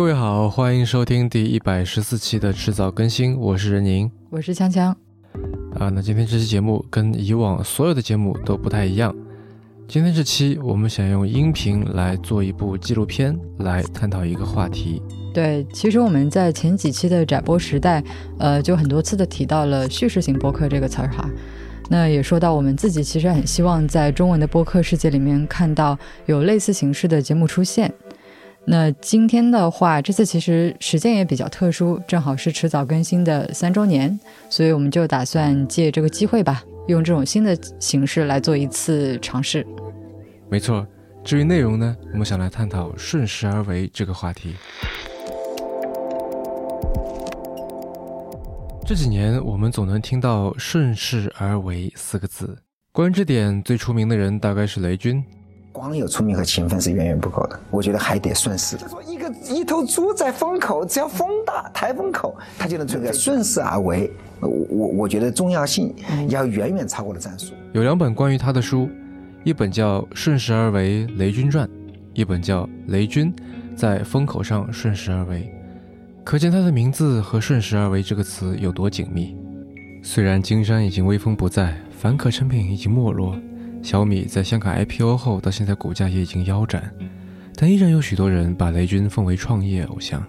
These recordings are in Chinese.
各位好，欢迎收听第一百十四期的迟早更新，我是任宁，我是锵锵。啊，那今天这期节目跟以往所有的节目都不太一样。今天这期我们想用音频来做一部纪录片，来探讨一个话题。对，其实我们在前几期的窄播时代，呃，就很多次的提到了叙事型播客这个词儿哈。那也说到我们自己其实很希望在中文的播客世界里面看到有类似形式的节目出现。那今天的话，这次其实时间也比较特殊，正好是迟早更新的三周年，所以我们就打算借这个机会吧，用这种新的形式来做一次尝试。没错，至于内容呢，我们想来探讨“顺势而为”这个话题。这几年，我们总能听到“顺势而为”四个字。关于这点，最出名的人大概是雷军。光有聪明和勤奋是远远不够的，我觉得还得顺势。说一个一头猪在风口，只要风大，台风口，它就能这个顺势而为。我我我觉得重要性要远远超过了战术。有两本关于他的书，一本叫《顺势而为雷军传》，一本叫《雷军在风口上顺势而为》。可见他的名字和“顺势而为”这个词有多紧密。虽然金山已经威风不再，凡客诚品已经没落，小米在香港 IPO 后到现在股价也已经腰斩，但依然有许多人把雷军奉为创业偶像。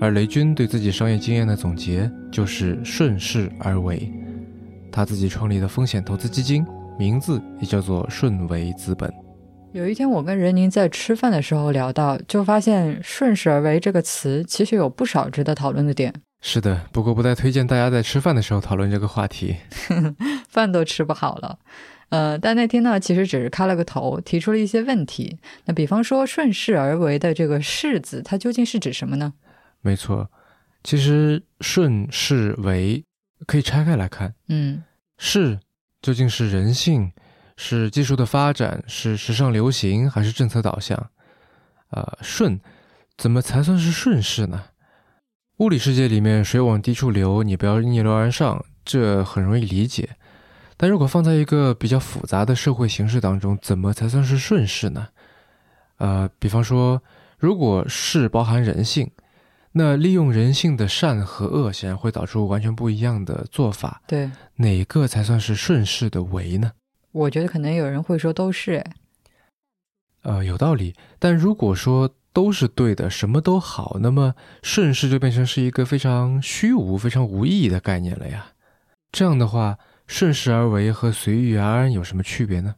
而雷军对自己商业经验的总结就是“顺势而为”。他自己创立的风险投资基金名字也叫做“顺为资本”。有一天，我跟任宁在吃饭的时候聊到，就发现“顺势而为”这个词其实有不少值得讨论的点。是的，不过不太推荐大家在吃饭的时候讨论这个话题，饭都吃不好了。呃，但那天呢，其实只是开了个头，提出了一些问题。那比方说“顺势而为”的这个“势”字，它究竟是指什么呢？没错，其实“顺势为”可以拆开来看。嗯，势究竟是人性？是技术的发展，是时尚流行，还是政策导向？呃，顺，怎么才算是顺势呢？物理世界里面，水往低处流，你不要逆流而上，这很容易理解。但如果放在一个比较复杂的社会形式当中，怎么才算是顺势呢？呃，比方说，如果势包含人性，那利用人性的善和恶，显然会导出完全不一样的做法。对，哪个才算是顺势的为呢？我觉得可能有人会说都是，哎，呃，有道理。但如果说都是对的，什么都好，那么顺势就变成是一个非常虚无、非常无意义的概念了呀。这样的话，顺势而为和随遇而安有什么区别呢？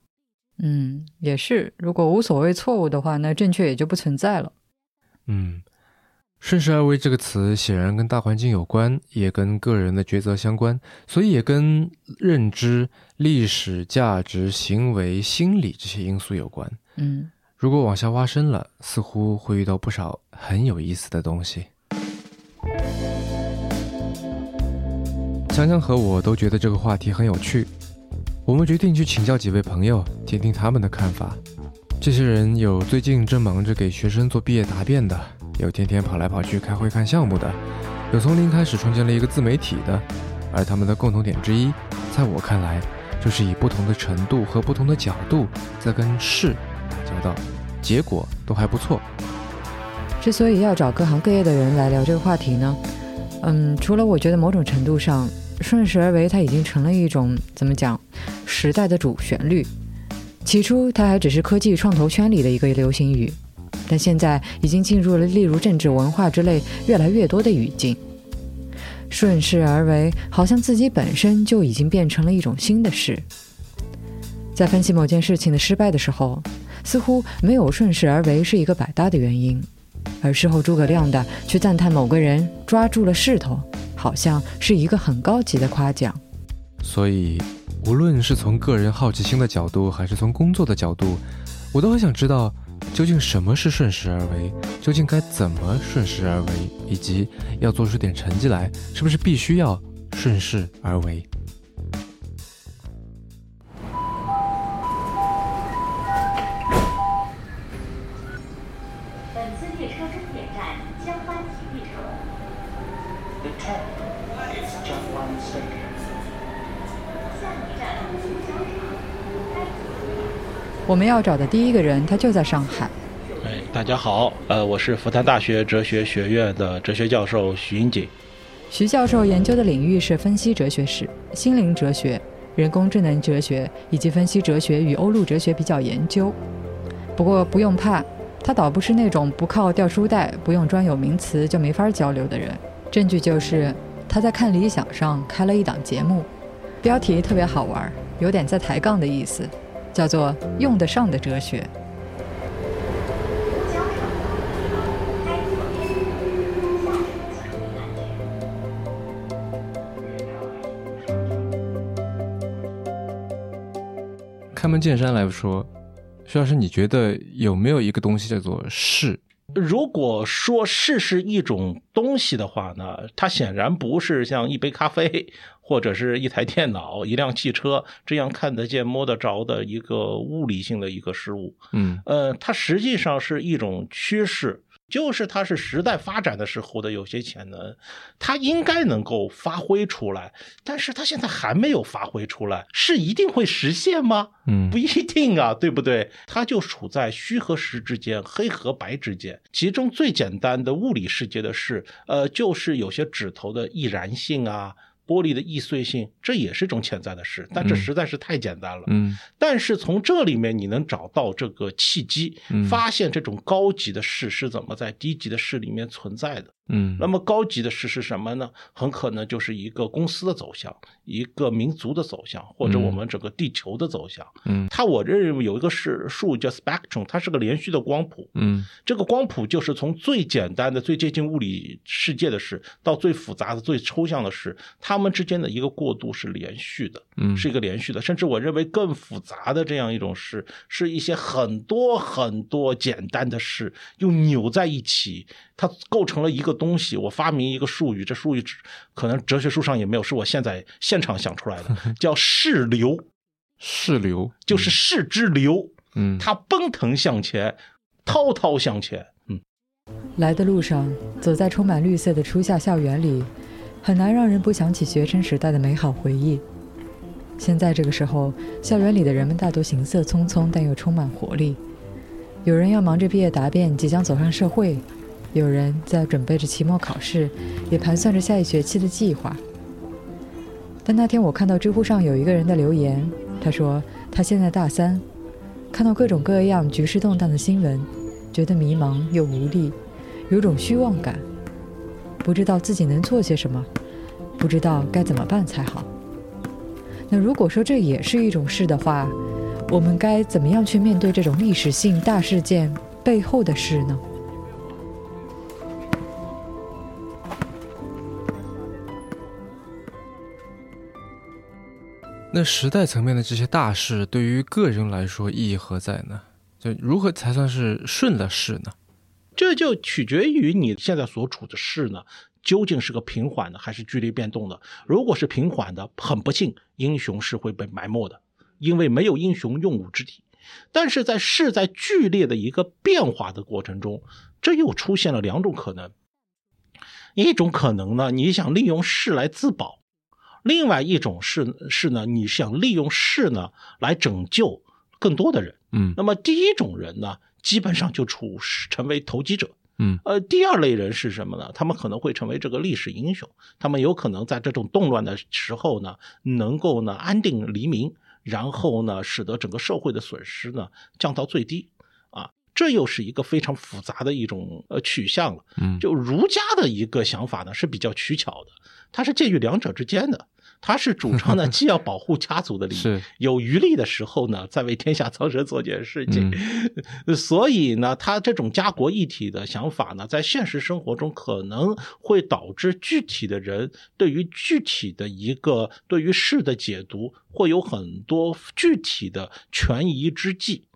嗯，也是。如果无所谓错误的话，那正确也就不存在了。嗯。顺势而为这个词显然跟大环境有关，也跟个人的抉择相关，所以也跟认知、历史、价值、行为、心理这些因素有关。嗯，如果往下挖深了，似乎会遇到不少很有意思的东西。刚刚和我都觉得这个话题很有趣，我们决定去请教几位朋友，听听他们的看法。这些人有最近正忙着给学生做毕业答辩的。有天天跑来跑去开会看项目的，有从零开始创建了一个自媒体的，而他们的共同点之一，在我看来，就是以不同的程度和不同的角度在跟事打交道，结果都还不错。之所以要找各行各业的人来聊这个话题呢，嗯，除了我觉得某种程度上顺势而为，它已经成了一种怎么讲时代的主旋律。起初，它还只是科技创投圈里的一个流行语。但现在已经进入了例如政治文化之类越来越多的语境，顺势而为，好像自己本身就已经变成了一种新的事。在分析某件事情的失败的时候，似乎没有顺势而为是一个百搭的原因，而事后诸葛亮的去赞叹某个人抓住了势头，好像是一个很高级的夸奖。所以，无论是从个人好奇心的角度，还是从工作的角度，我都很想知道。究竟什么是顺势而为？究竟该怎么顺势而为？以及要做出点成绩来，是不是必须要顺势而为？我们要找的第一个人，他就在上海。哎，大家好，呃，我是复旦大学哲学学院的哲学教授徐英锦。徐教授研究的领域是分析哲学史、心灵哲学、人工智能哲学以及分析哲学与欧陆哲学比较研究。不过不用怕，他倒不是那种不靠掉书袋、不用专有名词就没法交流的人。证据就是他在看理想上开了一档节目，标题特别好玩，有点在抬杠的意思，叫做“用得上的哲学”。开门见山来说，徐老师，你觉得有没有一个东西叫做是？如果说是是一种东西的话呢，它显然不是像一杯咖啡或者是一台电脑、一辆汽车这样看得见、摸得着的一个物理性的一个事物。嗯呃，它实际上是一种趋势，就是它是时代发展的时候的有些潜能，它应该能够发挥出来，但是它现在还没有发挥出来，是一定会实现吗？嗯不一定啊，对不对？它就处在虚和实之间，黑和白之间。其中最简单的物理世界的事，呃，就是有些指头的易燃性啊。玻璃的易碎性，这也是一种潜在的事，但这嗯实在是太简单了。嗯但是从这里面你能找到这个契机，嗯发现这种高级的事是怎么在低级的事里面存在的。嗯，那么高级的事是什么呢？很可能就是一个公司的走向，一个民族的走向，或者嗯我们整个地球的走向。嗯它我认为有一个是数叫 spectrum，它是个连续的光谱。嗯这个光谱就是从最简单的、最接近物理世界的事，到最复杂的、最抽象的事，它们之间的一个过渡是连续的。嗯是一个连续的，甚至我认为更复杂的这样一种事，是一些很多很多简单的事又扭在一起，它构成了一个东西。我发明一个术语，这术语可能哲学书上也没有，是我现在现场想出来的，叫势流，势流就是势之流，嗯它奔腾向前，滔滔向前。嗯，来的路上，走在充满绿色的初夏校园里，很难让人不想起学生时代的美好回忆。现在这个时候，校园里的人们大多行色匆匆，但又充满活力。有人要忙着毕业答辩，即将走上社会；有人在准备着期末考试，也盘算着下一学期的计划。但那天我看到知乎上有一个人的留言，他说他现在大三，看到各种各样局势动荡的新闻，觉得迷茫又无力，有种虚妄感，不知道自己能做些什么，不知道该怎么办才好。那如果说这也是一种事的话，我们该怎么样去面对这种历史性大事件背后的事呢？那时代层面的这些大事，对于个人来说意义何在呢？就如何才算是顺了势呢？这就取决于你现在所处的事呢，究竟是个平缓的还是剧烈变动的。如果是平缓的，很不幸，英雄是会被埋没的，因为没有英雄用武之地。但是在势在剧烈的一个变化的过程中，这又出现了两种可能。一种可能呢，你想利用势来自保；另外一种是是呢，你想利用势呢来拯救更多的人。嗯那么第一种人呢，基本上就处成为投机者。嗯呃，第二类人是什么呢？他们可能会成为这个历史英雄，他们有可能在这种动乱的时候呢，能够呢安定黎民，然后呢，使得整个社会的损失呢降到最低。啊，这又是一个非常复杂的一种呃取向了。嗯就儒家的一个想法呢是比较取巧的，它是介于两者之间的。它是主张呢，既要保护家族的利益，有余力的时候呢，再为天下苍生做件事情。所以呢，他这种家国一体的想法呢，在现实生活中可能会导致具体的人对于具体的一个对于事的解读，会有很多具体的权宜之计。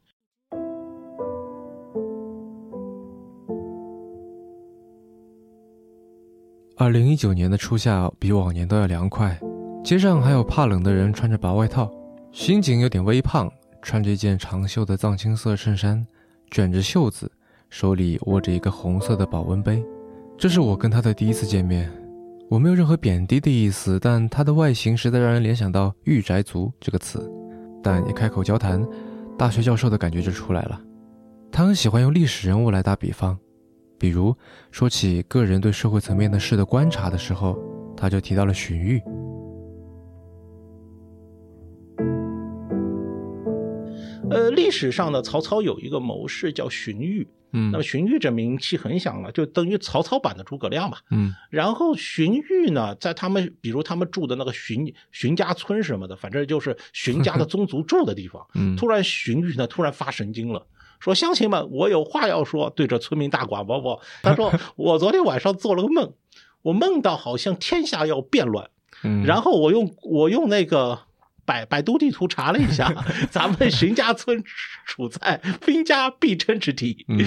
二零一九年的初夏比往年都要凉快，街上还有怕冷的人穿着薄外套。新井有点微胖，穿着一件长袖的藏青色衬衫，卷着袖子，手里握着一个红色的保温杯。这是我跟他的第一次见面，我没有任何贬低的意思，但他的外形实在让人联想到“御宅族”这个词。但一开口交谈，大学教授的感觉就出来了。他很喜欢用历史人物来打比方，比如说起个人对社会层面的事的观察的时候，他就提到了荀彧。呃，历史上呢，曹操有一个谋士叫荀彧，嗯那么荀彧这名气很响了，就等于曹操版的诸葛亮嘛。嗯然后荀彧呢，在他们比如他们住的那个荀荀家村什么的，反正就是荀家的 宗族住的地方。嗯突然荀彧呢突然发神经了。说乡亲们，我有话要说，对着村民大寡宝宝，他说 我昨天晚上做了个梦，我梦到好像天下要变乱，嗯，然后我用我用那个百百度地图查了一下，咱们荀家村处在兵家必争之地，嗯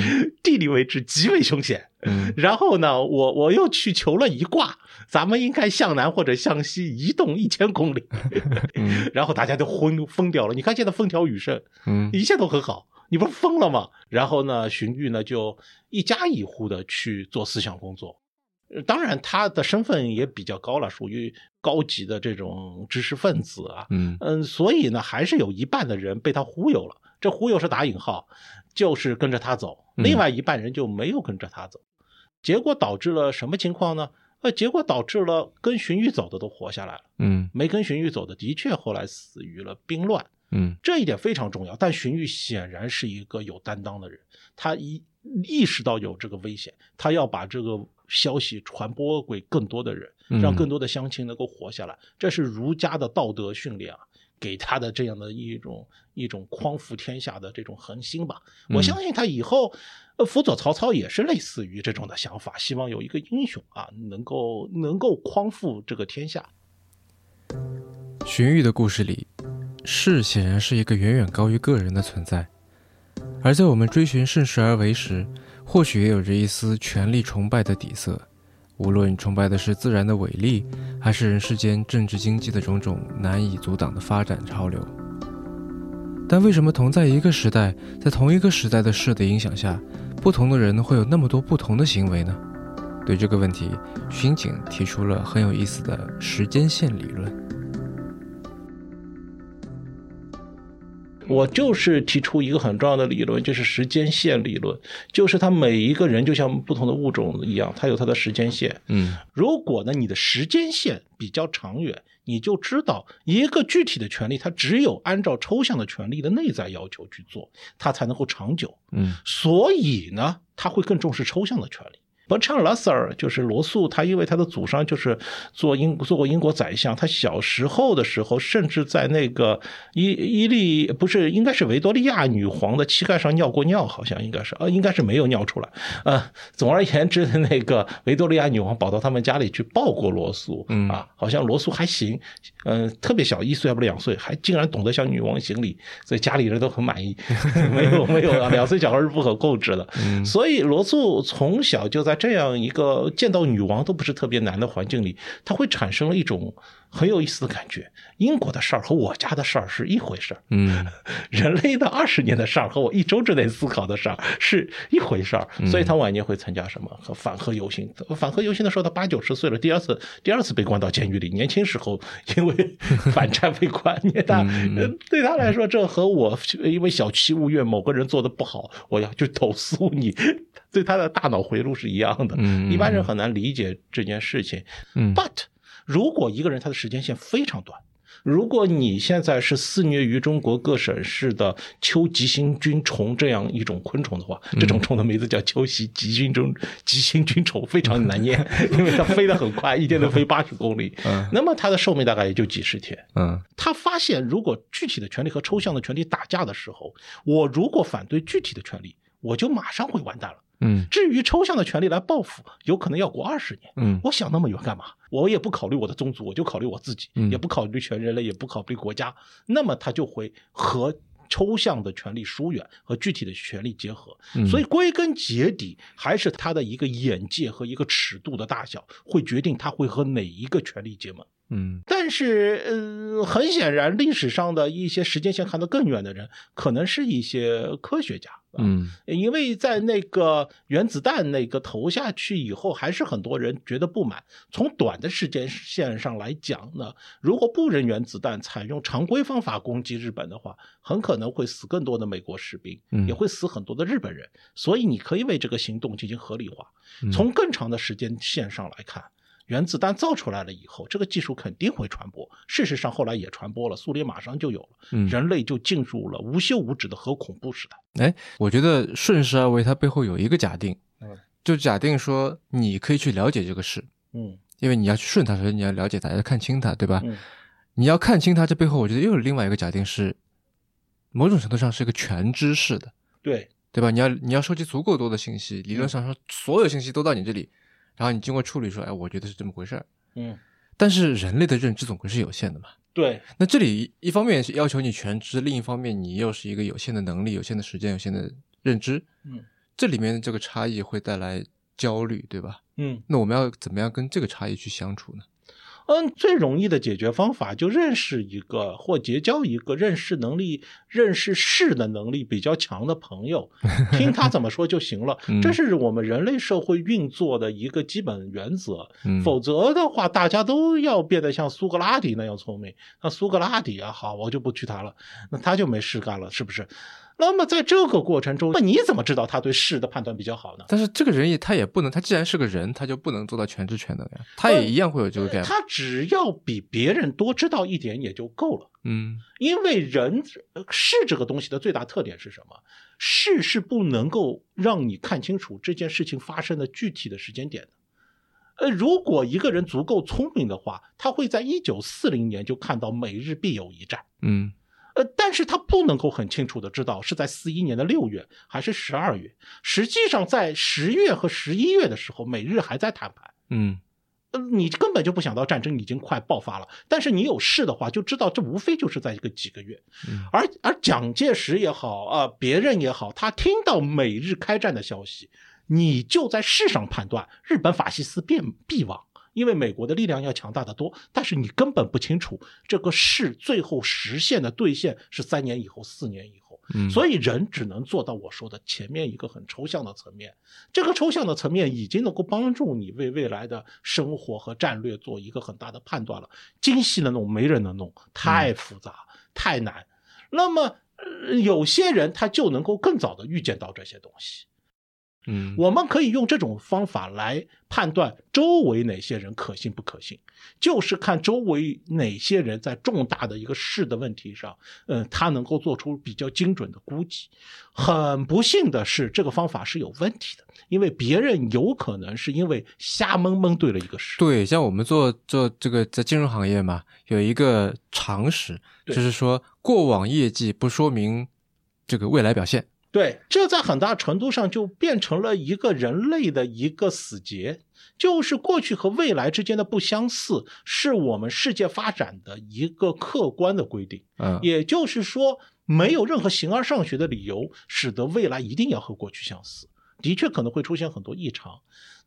地理位置极为凶险。嗯然后呢，我我又去求了一卦，咱们应该向南或者向西移动一千公里。嗯 然后大家都昏疯掉了。你看现在风调雨顺，嗯一切都很好，你不是疯了吗？然后呢，荀彧呢就一家一户的去做思想工作。呃当然，他的身份也比较高了，属于高级的这种知识分子啊。嗯嗯，所以呢，还是有一半的人被他忽悠了。这忽悠是打引号，就是跟着他走，嗯另外一半人就没有跟着他走，结果导致了什么情况呢？呃，结果导致了跟荀彧走的都活下来了，嗯没跟荀彧走的的确后来死于了兵乱。嗯这一点非常重要。但荀彧显然是一个有担当的人，他一意识到有这个危险，他要把这个消息传播给更多的人，嗯让更多的乡亲能够活下来。这是儒家的道德训练啊，给他的这样的一种一种匡扶天下的这种恒心吧。我嗯相信他以后。呃，辅佐曹操也是类似于这种的想法，希望有一个英雄啊，能够能够匡扶这个天下。荀彧的故事里，士显然是一个远远高于个人的存在，而在我们追寻顺势而为时，或许也有着一丝权力崇拜的底色。无论崇拜的是自然的伟力，还是人世间政治经济的种种难以阻挡的发展潮流，但为什么同在一个时代，在同一个时代的势的影响下，不同的人会有那么多不同的行为呢？对这个问题，巡警提出了很有意思的时间线理论。我就是提出一个很重要的理论，就是时间线理论，就是他每一个人就像不同的物种一样，他有他的时间线。嗯如果呢你的时间线比较长远，你就知道一个具体的权利，它只有按照抽象的权利的内在要求去做，它才能够长久。嗯所以呢，他会更重视抽象的权利。Bertrand Russell 就是罗素，他因为他的祖上就是做英做过英国宰相，他小时候的时候，甚至在那个伊伊利不是应该是维多利亚女皇的膝盖上尿过尿，好像应该是呃应该是没有尿出来。呃，总而言之，那个维多利亚女王跑到他们家里去抱过罗素，嗯啊，好像罗素还行，嗯、特别小，一岁还不两岁，还竟然懂得向女王行礼，所以家里人都很满意。没有没有啊，两岁小孩是不可控制的。嗯所以罗素从小就在这样一个见到女王都不是特别难的环境里，他会产生了一种很有意思的感觉。英国的事儿和我家的事儿是一回事儿，嗯 人类的二十年的事儿和我一周之内思考的事儿是一回事儿。所以他晚年会参加什么和反核游行？反核游行的时候，他八九十岁了，第二次第二次被关到监狱里。年轻时候因为 反战被关，你他呃对他来说，这和我因为小气物怨某个人做的不好，我要去投诉你。对他的大脑回路是一样的，嗯一般人很难理解这件事情。嗯 But 如果一个人他的时间线非常短，如果你现在是肆虐于中国各省市的秋吉星菌虫这样一种昆虫的话，这种虫的名字叫秋席吉星中吉星菌虫，非常难念，因为它飞得很快，一天能飞八十公里。嗯那么它的寿命大概也就几十天。嗯他发现，如果具体的权利和抽象的权利打架的时候，我如果反对具体的权利，我就马上会完蛋了。嗯至于抽象的权利来报复，有可能要过二十年。嗯我想那么远干嘛？我也不考虑我的宗族，我就考虑我自己，嗯也不考虑全人类，也不考虑国家。那么他就会和抽象的权利疏远，和具体的权利结合。嗯所以归根结底，还是他的一个眼界和一个尺度的大小，会决定他会和哪一个权利结盟。嗯但是，呃，很显然，历史上的一些时间线看得更远的人，可能是一些科学家。啊，嗯因为在那个原子弹那个投下去以后，还是很多人觉得不满。从短的时间线上来讲呢，如果不扔原子弹，采用常规方法攻击日本的话，很可能会死更多的美国士兵，嗯也会死很多的日本人。所以你可以为这个行动进行合理化。嗯从更长的时间线上来看。原子弹造出来了以后，这个技术肯定会传播。事实上，后来也传播了，苏联马上就有了，嗯，人类就进入了无休无止的核恐怖时代。哎，我觉得顺势而为它背后有一个假定，嗯就假定说你可以去了解这个事，嗯因为你要去顺它，所以你要了解它，要看清它，对吧？嗯你要看清它，这背后我觉得又有另外一个假定是，某种程度上是一个全知识的，对，对吧？你要你要收集足够多的信息，理论上说所有信息都到你这里，然后你经过处理说，哎，我觉得是这么回事儿。嗯但是人类的认知总归是有限的嘛。对，那这里一方面是要求你全知，另一方面你又是一个有限的能力、有限的时间、有限的认知，嗯这里面的这个差异会带来焦虑，对吧？嗯那我们要怎么样跟这个差异去相处呢？嗯，最容易的解决方法就认识一个或结交一个认识能力、认识事的能力比较强的朋友，听他怎么说就行了 嗯。这是我们人类社会运作的一个基本原则。嗯，否则的话，大家都要变得像苏格拉底那样聪明。那苏格拉底啊，好，我就不去他了，那他就没事干了，是不是？那么在这个过程中，那你怎么知道他对事的判断比较好呢？但是这个人也他也不能，他既然是个人，他就不能做到全知全能呀，他也一样会有这个概念。他只要比别人多知道一点也就够了。嗯因为人呃事这个东西的最大特点是什么？事是不能够让你看清楚这件事情发生的具体的时间点的。呃，如果一个人足够聪明的话，他会在一九四零年就看到美日必有一战。嗯呃，但是他不能够很清楚的知道是在四一年的六月还是十二月。实际上，在十月和十一月的时候，美日还在谈判。嗯呃，你根本就不想到战争已经快爆发了，但是你有事的话，就知道这无非就是在一个几个月。嗯而而蒋介石也好啊、呃别人也好，他听到美日开战的消息，你就在事上判断日本法西斯变必亡，因为美国的力量要强大的多。但是你根本不清楚这个事最后实现的兑现是三年以后、四年以后。嗯，所以人只能做到我说的前面一个很抽象的层面，这个抽象的层面已经能够帮助你为未来的生活和战略做一个很大的判断了。精细的弄没人能弄，太复杂、太难。那么、呃有些人他就能够更早的预见到这些东西。嗯我们可以用这种方法来判断周围哪些人可信不可信，就是看周围哪些人在重大的一个事的问题上，嗯、他能够做出比较精准的估计。很不幸的是，这个方法是有问题的，因为别人有可能是因为瞎蒙蒙对了一个事。对，像我们做做这个在金融行业嘛，有一个常识，就是说过往业绩不说明这个未来表现。对，这在很大程度上就变成了一个人类的一个死结，就是过去和未来之间的不相似，是我们世界发展的一个客观的规定。嗯也就是说，没有任何形而上学的理由，使得未来一定要和过去相似。的确可能会出现很多异常，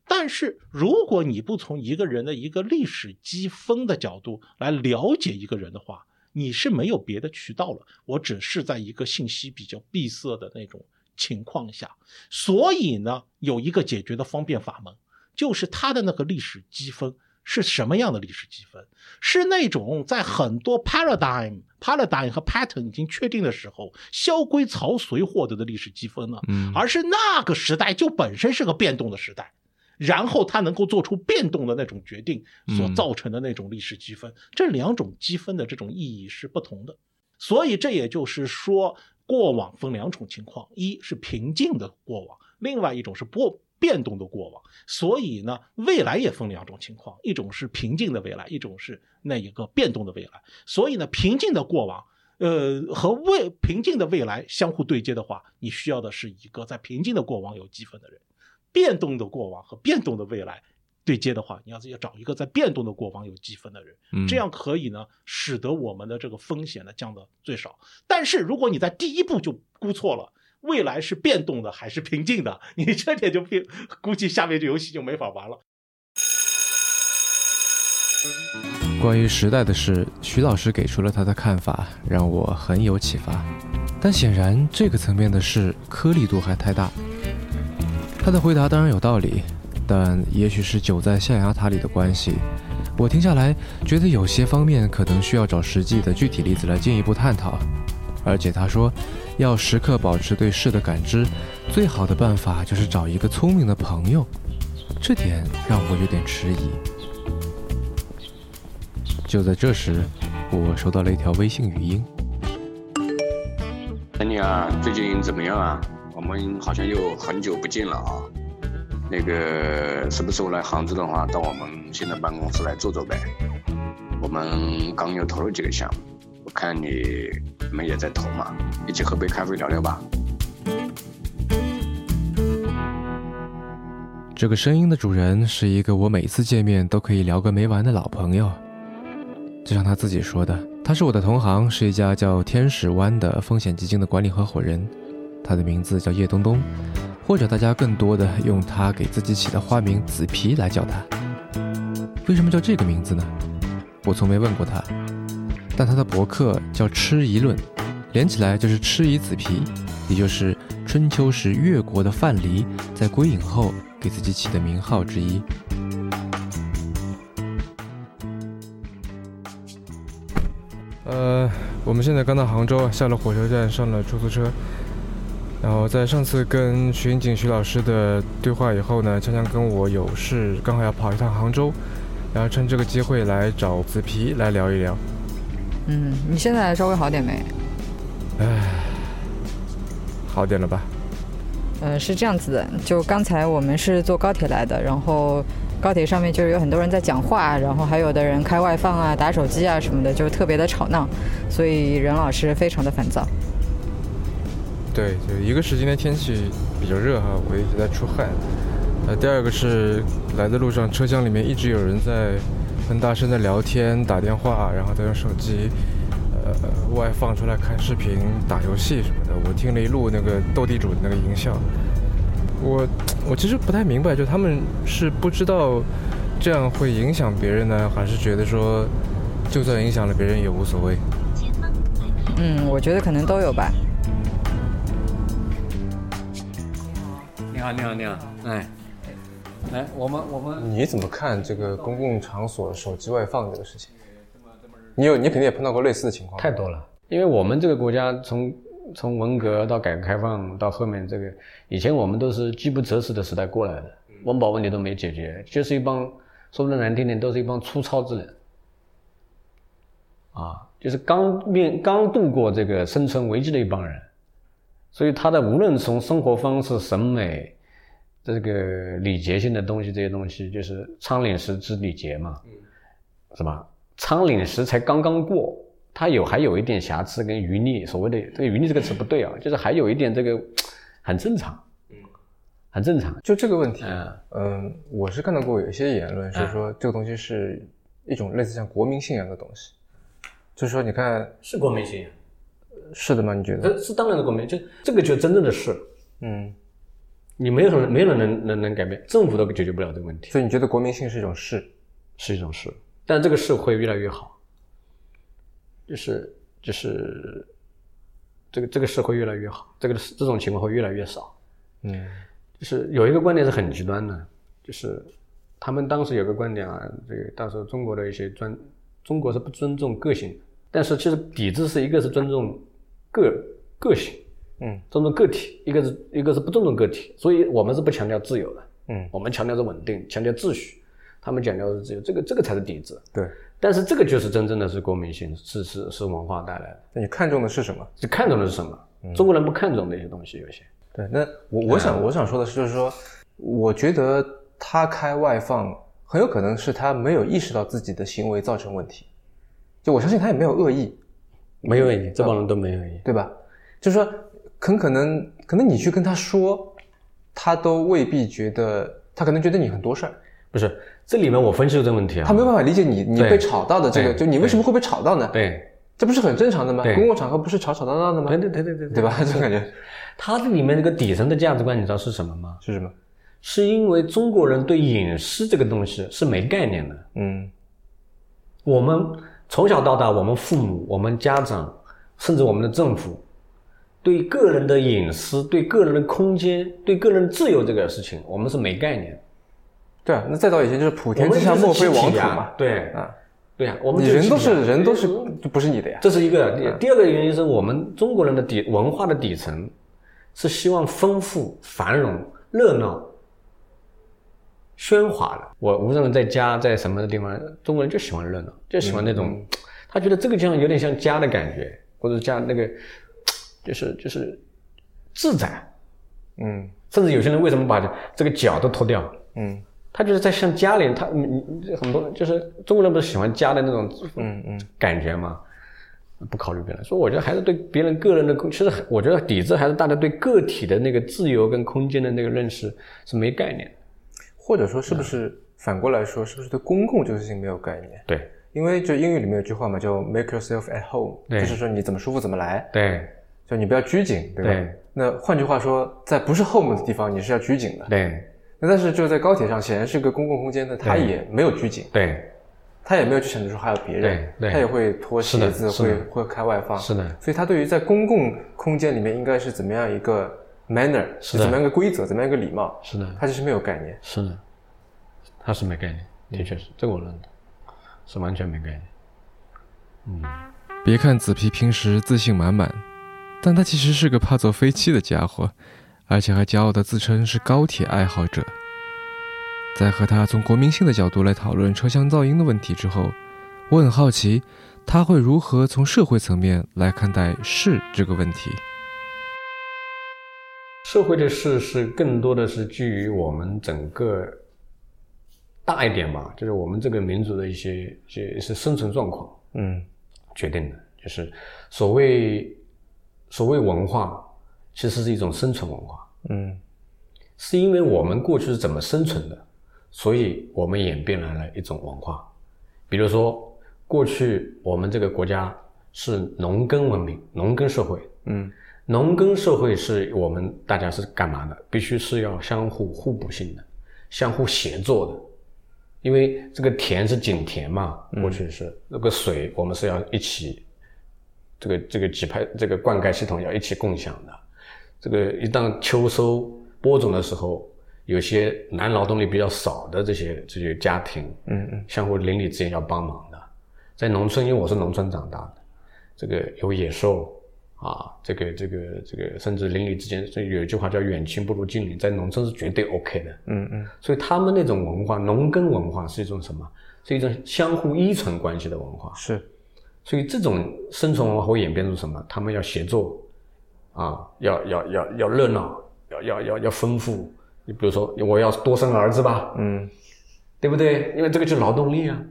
但是如果你不从一个人的一个历史积分的角度来了解一个人的话，你是没有别的渠道了。我只是在一个信息比较闭塞的那种情况下，所以呢，有一个解决的方便法门，就是他的那个历史积分是什么样的历史积分？是那种在很多 paradigm、paradigm 和 pattern 已经确定的时候，萧规曹随获得的历史积分呢？嗯而是那个时代就本身是个变动的时代，然后他能够做出变动的那种决定所嗯造成的那种历史积分，这两种积分的这种意义是不同的。所以这也就是说，过往分两种情况，一是平静的过往，另外一种是波变动的过往。所以呢，未来也分两种情况，一种是平静的未来，一种是那一个变动的未来。所以呢，平静的过往。呃，和未平静的未来相互对接的话，你需要的是一个在平静的过往有积分的人；变动的过往和变动的未来对接的话，你要要找一个在变动的过往有积分的人。嗯这样可以呢，使得我们的这个风险呢降到最少。但是如果你在第一步就估错了，未来是变动的还是平静的，你这点就变，估计下面这游戏就没法玩了。关于时代的事，徐老师给出了他的看法，让我很有启发。但显然，这个层面的事颗粒度还太大。他的回答当然有道理，但也许是久在象牙塔里的关系，我听下来觉得有些方面可能需要找实际的具体例子来进一步探讨。而且他说，要时刻保持对事的感知，最好的办法就是找一个聪明的朋友。这点让我有点迟疑。就在这时，我收到了一条微信语音。陈你啊，最近怎么样啊？我们好像又很久不见了啊。那个什么时候来杭州的话，到我们现在办公室来坐坐呗。我们刚又投了几个项目，我看你们也在投嘛，一起喝杯咖啡聊聊吧。这个声音的主人是一个我每次见面都可以聊个没完的老朋友。就像他自己说的，他是我的同行，是一家叫天使湾的风险基金的管理合伙人。他的名字叫叶东东，或者大家更多的用他给自己起的花名“紫皮”来叫他。为什么叫这个名字呢？我从没问过他。但他的博客叫“吃疑论”，连起来就是“吃疑紫皮”，也就是春秋时越国的范蠡在归隐后。给自己起的名号之一。呃，我们现在刚到杭州，下了火车站，上了出租车。然后在上次跟巡警徐老师的对话以后呢，锵锵跟我有事，刚好要跑一趟杭州，然后趁这个机会来找紫皮来聊一聊。嗯，你现在稍微好点没？唉，好点了吧？呃，是这样子的，就刚才我们是坐高铁来的，然后高铁上面就是有很多人在讲话，然后还有的人开外放啊、打手机啊什么的，就特别的吵闹，所以任老师非常的烦躁。对，就一个是今天天气比较热哈，我一直在出汗。呃，第二个是来的路上车厢里面一直有人在很大声的聊天、打电话，然后再用手机。呃，外放出来看视频、打游戏什么的，我听了一路那个斗地主的那个音效。我我其实不太明白，就他们是不知道这样会影响别人呢，还是觉得说就算影响了别人也无所谓？嗯，我觉得可能都有吧。好，你好，你好，哎，来，我们我们你怎么看这个公共场所手机外放这个事情？你有，你肯定也碰到过类似的情况。太多了，因为我们这个国家从从文革到改革开放到后面这个，以前我们都是饥不择食的时代过来的，温饱问题都没解决，就是一帮说的难听点，都是一帮粗糙之人，啊，就是刚面刚度过这个生存危机的一帮人，所以他的无论从生活方式、审美，这个礼节性的东西，这些东西就是仓廪实知礼节嘛，是吧？仓廪实才刚刚过，他有还有一点瑕疵跟余孽。所谓的这个余孽这个词不对啊，就是还有一点这个很正常，嗯，很正常。就这个问题，嗯，我是看到过有一些言论是说这个东西是一种类似像国民信仰的东西，就是说你看是国民信仰，是的吗？你觉得？是当然的国民，就这个就真正的是，嗯，你没有人没有人能能能改变，政府都解决不了这个问题。所以你觉得国民性是一种事，是一种事。但这个事会越来越好，就是就是这个这个事会越来越好，这个这种情况会越来越少。嗯，就是有一个观点是很极端的，就是他们当时有个观点啊，这个当时中国的一些专中国是不尊重个性，但是其实抵制是一个是尊重个个性，嗯，尊重个体，一个是一个是不尊重个体，所以我们是不强调自由的，嗯，我们强调是稳定，强调秩序。他们讲究的是自由，这个这个才是底子。对，但是这个就是真正的是国民性，是是是文化带来的。那你看重的是什么？你看重的是什么？中国人不看重的一些东西有些。对，那我我想我想说的是，就是说，我觉得他开外放很有可能是他没有意识到自己的行为造成问题。就我相信他也没有恶意，没有问题，这帮人都没有问题，对吧？就是说，很可能可能你去跟他说，他都未必觉得，他可能觉得你很多事儿。不是，这里面我分析了这个问题啊。他没有办法理解你，你被吵到的这个，就你为什么会被吵到呢？对，这不是很正常的吗？公共场合不是吵吵闹闹的吗？对对对对对，对吧？这种感觉。他这里面那个底层的价值观，你知道是什么吗？是什么？是因为中国人对隐私这个东西是没概念的。嗯。我们从小到大，我们父母、我们家长，甚至我们的政府，对个人的隐私、对个人的空间、对个人自由这个事情，我们是没概念。对啊，那再早以前就是普我天之下莫非王土嘛。对啊，对呀、我们人都是人都是就不是你的呀。这是一个。第第二个原因是我们中国人的底文化的底层是希望丰富、繁荣、热闹、喧哗的。我无论在家在什么的地方，中国人就喜欢热闹，就喜欢那种，他觉得这个地方有点像家的感觉，或者家那个，就是就是自在。嗯甚至有些人为什么把这个脚都脱掉？嗯他就是在像家里，他你你很多就是中国人不是喜欢家的那种嗯嗯，感觉吗？不考虑别人，所以我觉得还是对别人个人的空，其实我觉得底子还是大家对个体的那个自由跟空间的那个认识是没概念的。或者说是不是反过来说，是不是对公共这个事情没有概念？对。因为就英语里面有句话嘛，叫 “make yourself at home”，对。就是说你怎么舒服怎么来，对。就你不要拘谨，对吧？对。那换句话说，在不是 home 的地方，你是要拘谨的。对。那但是就在高铁上，显然是个公共空间呢，它也没有拘谨，对，他也没有去想着说还有别人，对对。他也会脱鞋子，会会开外放，是的。所以他对于在公共空间里面应该是怎么样一个 manner，是怎么样一个规则，怎么样一个礼貌，是的，他就是没有概念。是的，他是没概念，的确是，这个我认同，是完全没概念。嗯别看紫皮平时自信满满，但他其实是个怕坐飞机的家伙，而且还骄傲的自称是高铁爱好者。在和他从国民性的角度来讨论车厢噪音的问题之后，我很好奇他会如何从社会层面来看待是这个问题。社会的事是更多的是基于我们整个大一点吧，就是我们这个民族的一些一些是生存状况嗯决定的。就是所谓所谓文化，其实是一种生存文化，嗯是因为我们过去是怎么生存的，所以我们演变来了一种文化。比如说，过去我们这个国家是农耕文明、农耕社会，嗯农耕社会是我们大家是干嘛的？必须是要相互互补性的，相互协作的。因为这个田是井田嘛，过去是那个水，我们是要一起，这个这个几排这个灌溉系统要一起共享的。这个一旦秋收播种的时候，有些男劳动力比较少的这些这些家庭，嗯嗯相互邻里之间要帮忙的。在农村，因为我是农村长大的，这个有野兽啊，这个这个这个，甚至邻里之间，这有一句话叫“远亲不如近邻”，在农村是绝对 OK 的。嗯嗯所以他们那种文化，农耕文化是一种什么？是一种相互依存关系的文化。是所以这种生存文化会演变出什么？他们要协作，啊，要要要要热闹，要要要要丰富。你比如说，我要多生儿子吧，嗯对不对？因为这个就是劳动力啊。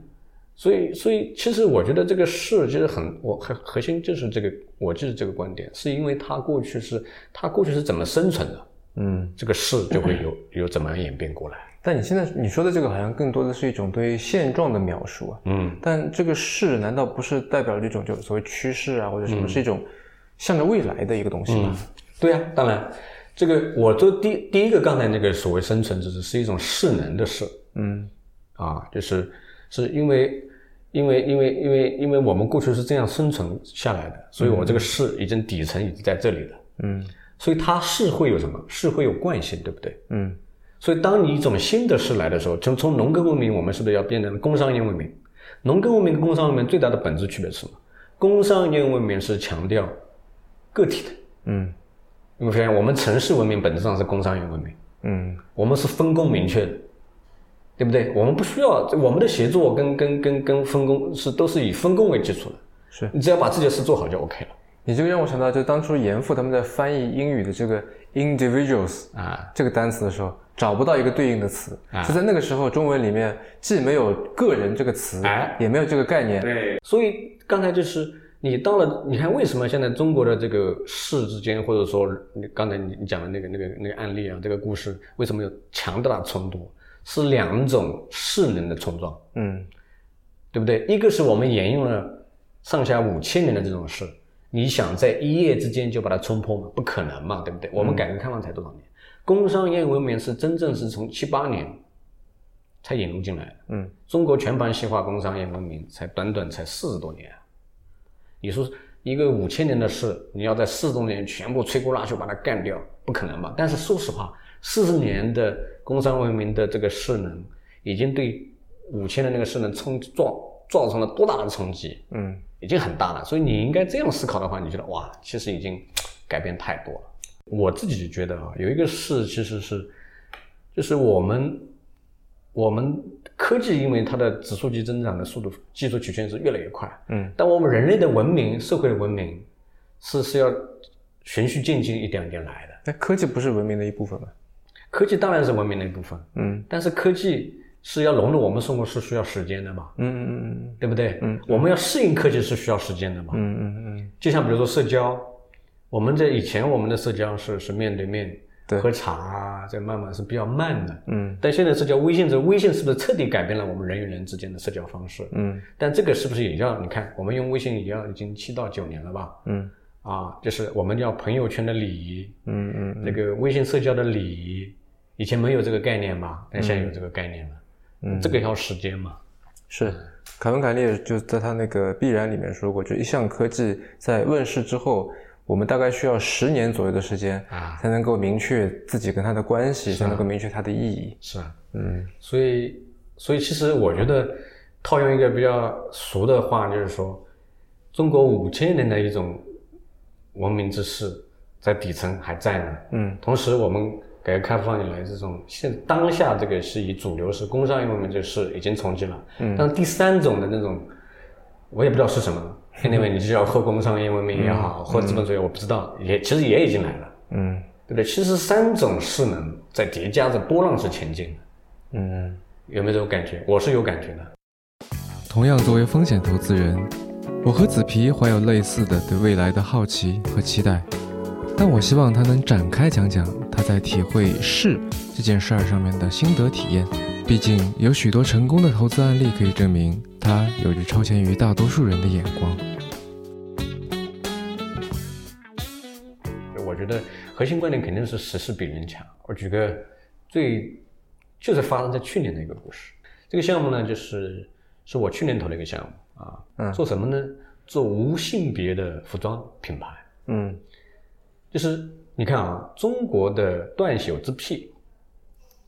所以，所以其实我觉得这个事其实很，我核核心就是这个，我就是这个观点，是因为它过去是它过去是怎么生存的，嗯。这个事就会有有怎么样演变过来。但你现在你说的这个好像更多的是一种对现状的描述啊。嗯，但这个势难道不是代表了一种就所谓趋势啊，或者什么，是一种向着未来的一个东西吗？对呀、当然，这个我做第第一个刚才那个所谓生存之势是一种势能的势嗯啊，就是是因为因为因为因为因为我们过去是这样生存下来的，所以我这个势已经底层已经在这里了，嗯所以它是会有什么？是会有惯性，对不对？嗯所以当你一种新的事来的时候，从从农耕文明，我们是不是要变成工商业文明？农耕文明跟工商文明最大的本质区别是什么？工商业文明是强调个体的，嗯你会发现我们城市文明本质上是工商业文明，嗯我们是分工明确的，对不对？我们不需要我们的协作跟跟跟跟分工是都是以分工为基础的，是你只要把自己的事做好就 OK 了你这个让我想到，就当初严复他们在翻译英语的这个 individuals 啊。这个单词的时候，找不到一个对应的词，啊就在那个时候，中文里面既没有个人这个词，哎也没有这个概念。对，所以刚才就是你到了，你看为什么现在中国的这个市之间，或者说你刚才你你讲的那个那个那个案例啊，这个故事为什么有强大的冲突？是两种势能的冲撞，嗯对不对？一个是我们沿用了上下五千年的这种事，你想在一夜之间就把它冲破吗？不可能嘛，对不对？我们改革开放才多少年？工商业文明是真正是从七八年才引入进来的。嗯，中国全盘西化工商业文明才短短才四十多年啊，你说一个五千年的事，你要在四十多年全部摧枯拉朽把它干掉，不可能吧？但是说实话，四十年的工商文明的这个势能，已经对五千的那个势能冲撞造成了多大的冲击？嗯，已经很大了。所以你应该这样思考的话，你觉得哇，其实已经改变太多了。我自己就觉得啊，有一个事其实是，就是我们我们科技因为它的指数级增长的速度，技术曲线是越来越快，嗯，但我们人类的文明、社会的文明是是要循序渐进、一点一点来的。那科技不是文明的一部分吗？科技当然是文明的一部分，嗯。但是科技是要融入我们生活是需要时间的嘛，嗯嗯嗯对不对？嗯我们要适应科技是需要时间的嘛，嗯嗯嗯。就像比如说社交，我们在以前我们的社交是是面对面对。喝茶啊，这慢慢是比较慢的。嗯。但现在社交微信，这微信是不是彻底改变了我们人与人之间的社交方式？嗯。但这个是不是也要你看，我们用微信也要已经七到九年了吧？嗯。啊，就是我们叫朋友圈的礼仪，嗯嗯。这个微信社交的礼仪，以前没有这个概念嘛，但现在有这个概念了。嗯这个要时间嘛。是，凯文凯利就在他那个必然里面说过，就一项科技在问世之后，我们大概需要十年左右的时间啊才能够明确自己跟它的关系，才能够明确它的意义。是啊，嗯所以，所以其实我觉得，套用一个比较俗的话，就是说，中国五千年的一种文明之势在底层还在呢。嗯同时，我们改革开放以来，这种现当下这个是以主流是工商业文明这事已经重启了。嗯但是第三种的那种，我也不知道是什么。anyway，你就要后工商业文明也好，或资本主义，我不知道，也其实也已经来了，嗯对不对？其实三种势能在叠加着波浪式前进的。嗯，有没有这种感觉？我是有感觉的。同样作为风险投资人，我和子皮怀有类似的对未来的好奇和期待，但我希望他能展开讲讲他在体会是这件事儿上面的心得体验。毕竟有许多成功的投资案例可以证明，他有着超前于大多数人的眼光。我觉得核心观点肯定是时势比人强。我举个最就是发生在去年的一个故事。这个项目呢，就是是我去年投的一个项目啊，嗯做什么呢？做无性别的服装品牌。嗯就是你看啊，中国的断袖之癖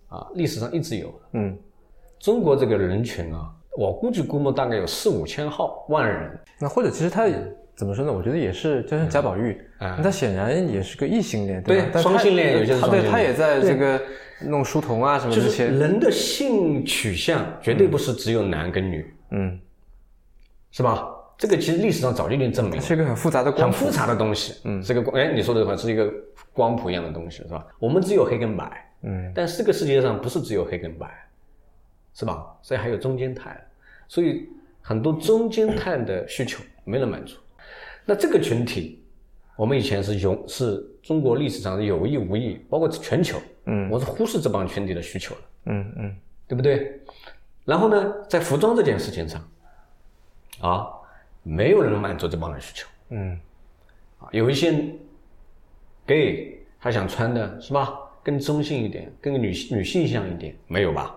啊，历史上一直有。嗯，中国这个人群啊，我估计估摸大概有四五千号万人。那或者其实他怎么说呢？我觉得也是，就像贾宝玉，嗯。他显然也是个异性恋，吧？对双性恋有些是他对他也在这个弄书童啊什么就是这些，人的性取向绝对不是只有男跟女，嗯，是吧？这个其实历史上早就已经证明了，是一个很复杂的很复杂的东西。嗯这个光哎，你说的话是一个光谱一样的东西，是吧？我们只有黑跟白，嗯但是这个世界上不是只有黑跟白，是吧？所以还有中间态，所以很多中间态的需求没人满足。那这个群体，我们以前是有是中国历史上是有意无意，包括全球，嗯我是忽视这帮群体的需求的。嗯嗯对不对？然后呢，在服装这件事情上，啊，没有人能满足这帮人需求。嗯。啊。有一些 gay 他想穿的是吧，更中性一点，更女性女性向一点，没有吧？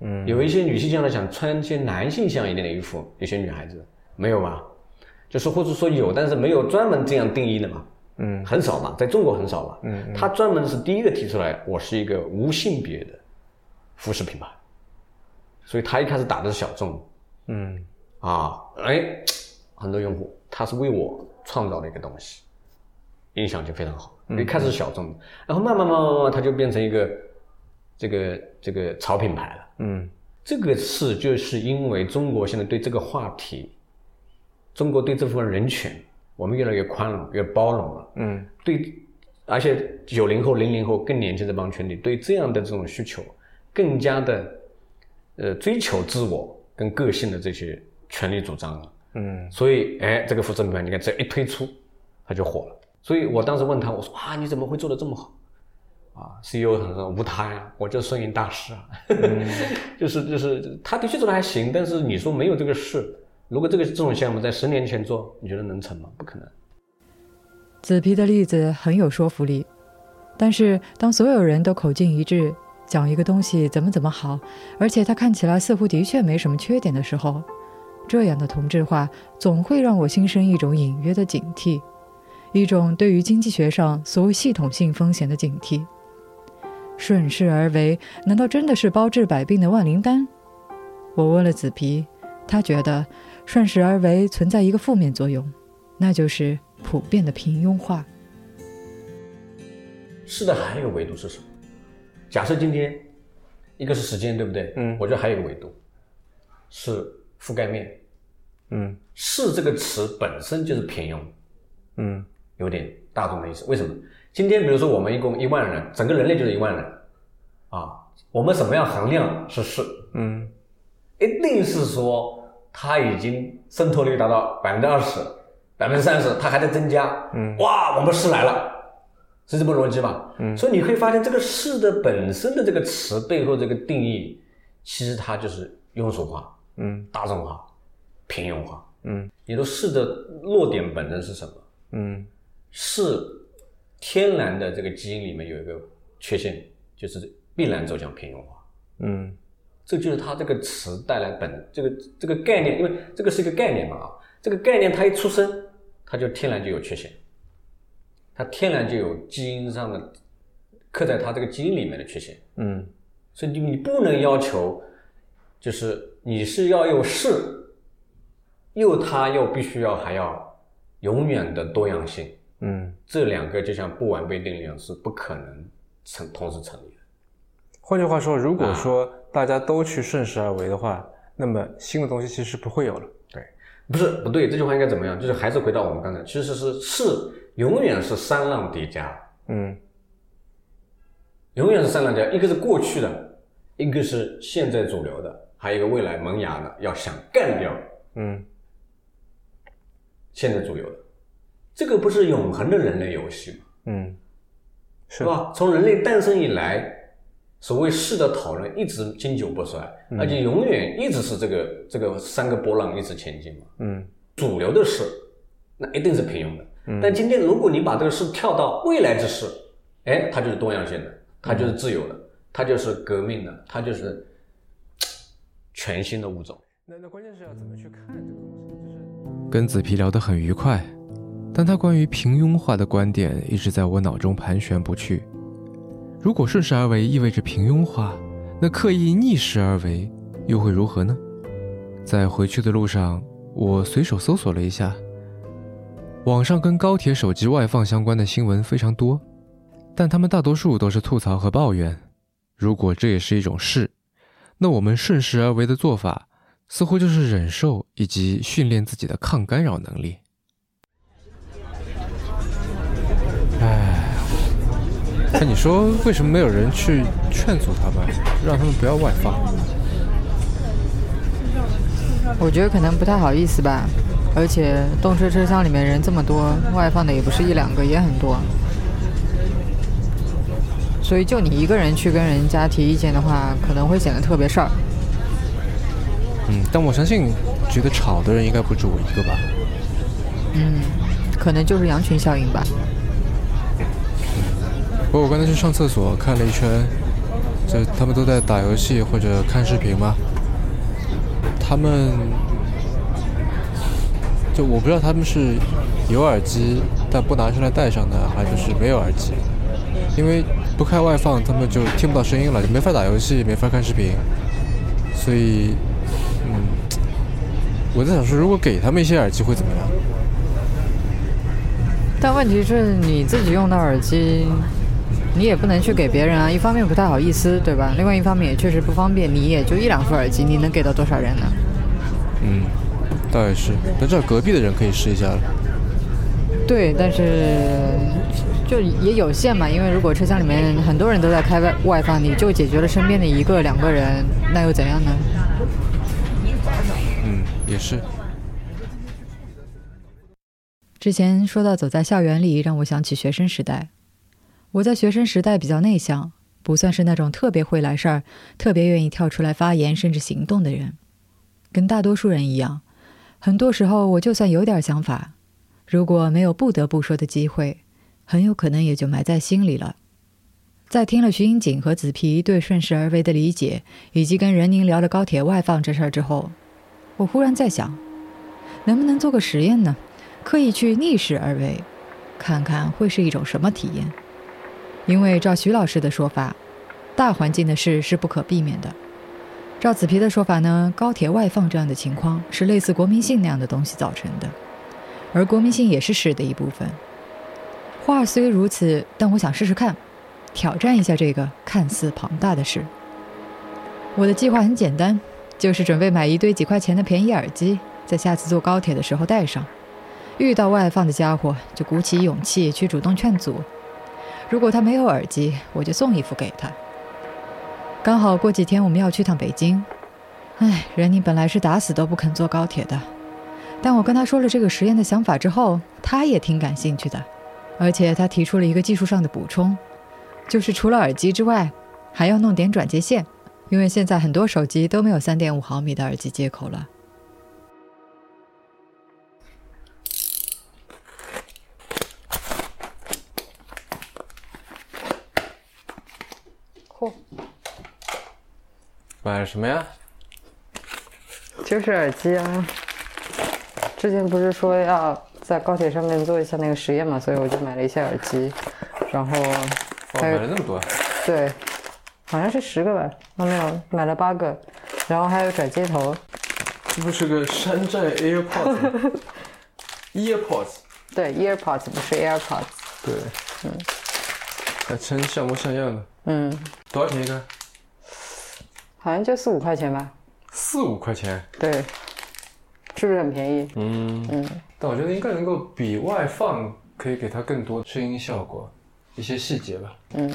嗯，有一些女性向的想穿一些男性向一点的衣服，有些女孩子没有吧？就是或者说有，但是没有专门这样定义的嘛，嗯。很少嘛，在中国很少嘛。嗯嗯。他专门是第一个提出来，我是一个无性别的服饰品牌，所以他一开始打的是小众。嗯。啊，哎，很多用户他是为我创造了一个东西，影响就非常好。一开始是小众的，然后慢慢慢慢慢慢，它就变成一个这个这个潮品牌了。嗯这个是就是因为中国现在对这个话题，中国对这部分人群，我们越来越宽容、越包容了。嗯对，而且九零后、零零后更年轻这帮群体对这样的这种需求，更加的呃追求自我跟个性的这些权利主张了。嗯所以，哎，这个服饰品牌，你看这一推出，它就火了。所以我当时问他，我说啊，你怎么会做得这么好？啊，CEO 很说无他呀，我就摄影大师啊，就是就是，他的确做的还行，但是你说没有这个事，如果这个这种项目在十年前做，你觉得能成吗？不可能。紫皮的例子很有说服力，但是当所有人都口径一致，讲一个东西怎么怎么好，而且它看起来似乎的确没什么缺点的时候，这样的同质化总会让我心生一种隐约的警惕，一种对于经济学上所谓系统性风险的警惕。顺势而为，难道真的是包治百病的万灵丹？我问了紫皮，他觉得顺势而为存在一个负面作用，那就是普遍的平庸化。是的，还有一个维度是什么？假设今天一个是时间，对不对？嗯我觉得还有一个维度是覆盖面。嗯是这个词本身就是平庸，嗯有点大众的意思。为什么？今天比如说我们一共一万人，整个人类就是一万人啊，我们怎么样衡量是是？嗯一定是说它已经渗透率达到百分之二十、百分之三十，它还在增加。嗯哇，我们是来了，是这么逻辑吧？嗯所以你可以发现，这个“是”的本身的这个词背后这个定义，其实它就是庸俗化、嗯。大众化、平庸化。嗯。你说“是”的落点本身是什么？嗯。是天然的这个基因里面有一个缺陷，就是必然走向平庸化。嗯。这就是它这个词带来本这个这个概念，因为这个是一个概念嘛啊，这个概念它一出生，它就天然就有缺陷，它天然就有基因上的刻在它这个基因里面的缺陷，嗯。所以你你不能要求，就是你是要又是，又它又必须要还要永远的多样性，嗯。这两个就像不完备定律一样是不可能成同时成立的。换句话说，如果说大家都去顺势而为的话，那么新的东西其实不会有了。对不是不对，这句话应该怎么样？就是还是回到我们刚才，其实是是永远是三浪叠加，嗯永远是三浪叠加，一个是过去的，一个是现在主流的，还有一个未来萌芽的，要想干掉嗯现在主流的，这个不是永恒的人类游戏吗？嗯，是吧？从人类诞生以来，所谓是的讨论一直经久不衰，而且永远一直是这个这个三个波浪一直前进嘛。嗯主流的事，那一定是平庸的。嗯但今天如果你把这个事跳到未来之事，哎，它就是多样性的，它就是自由的，它就是革命的，它就是全新的物种。那那关键是要怎么去看这个东西？就是跟紫皮聊得很愉快，但他关于平庸化的观点一直在我脑中盘旋不去。如果顺势而为意味着平庸化，那刻意逆势而为又会如何呢？在回去的路上，我随手搜索了一下，网上跟高铁手机外放相关的新闻非常多，但他们大多数都是吐槽和抱怨。如果这也是一种势，那我们顺势而为的做法，似乎就是忍受以及训练自己的抗干扰能力。唉，那你说为什么没有人去劝阻他们，让他们不要外放？我觉得可能不太好意思吧，而且动车车厢里面人这么多，外放的也不是一两个，也很多。所以就你一个人去跟人家提意见的话，可能会显得特别事儿。嗯，但我相信，觉得吵的人应该不止我一个吧。嗯，可能就是羊群效应吧。不过我刚才去上厕所看了一圈，就他们都在打游戏或者看视频吗？他们就我不知道他们是有耳机但不拿出来戴上的，还是没有耳机？因为不开外放，他们就听不到声音了，就没法打游戏，没法看视频。所以，嗯，我在想说，如果给他们一些耳机会怎么样？但问题是你自己用的耳机，你也不能去给别人啊。一方面不太好意思，对吧？另外一方面也确实不方便，你也就一两副耳机，你能给到多少人呢？嗯，倒也是。那这隔壁的人可以试一下了。对，但是就也有限嘛，因为如果车厢里面很多人都在开外外放，你就解决了身边的一个两个人，那又怎样呢？嗯，也是。之前说到走在校园里，让我想起学生时代。我在学生时代比较内向，不算是那种特别会来事儿、特别愿意跳出来发言甚至行动的人。跟大多数人一样，很多时候我就算有点想法，如果没有不得不说的机会，很有可能也就埋在心里了。在听了徐英锦和子皮对顺势而为的理解，以及跟任宁聊了高铁外放这事儿之后，我忽然在想，能不能做个实验呢？刻意去逆势而为，看看会是一种什么体验？因为照徐老师的说法，大环境的事是不可避免的。照子皮的说法呢，高铁外放这样的情况是类似国民性那样的东西造成的，而国民性也是势的一部分。话虽如此，但我想试试看，挑战一下这个看似庞大的事。我的计划很简单，就是准备买一堆几块钱的便宜耳机，在下次坐高铁的时候戴上。遇到外放的家伙，就鼓起勇气去主动劝阻。如果他没有耳机，我就送一副给他。刚好过几天我们要去趟北京，唉，任宁本来是打死都不肯坐高铁的，但我跟他说了这个实验的想法之后，他也挺感兴趣的，而且他提出了一个技术上的补充，就是除了耳机之外，还要弄点转接线，因为现在很多手机都没有三点五毫米的耳机接口了。嚯！买了什么呀？就是耳机啊！之前不是说要在高铁上面做一下那个实验嘛，所以我就买了一些耳机，然后哦，还有买了那么多，对，好像是十个吧，哦没有，买了八个，然后还有转接头，这不是个山寨 AirPods 吗？EarPods，对，EarPods 不是 AirPods，对，嗯，还真像模像样的。嗯，多少钱一个？好像就四五块钱吧，四五块钱。对，是不是很便宜？嗯。嗯，但我觉得应该能够比外放可以给它更多声音效果，一些细节吧。嗯。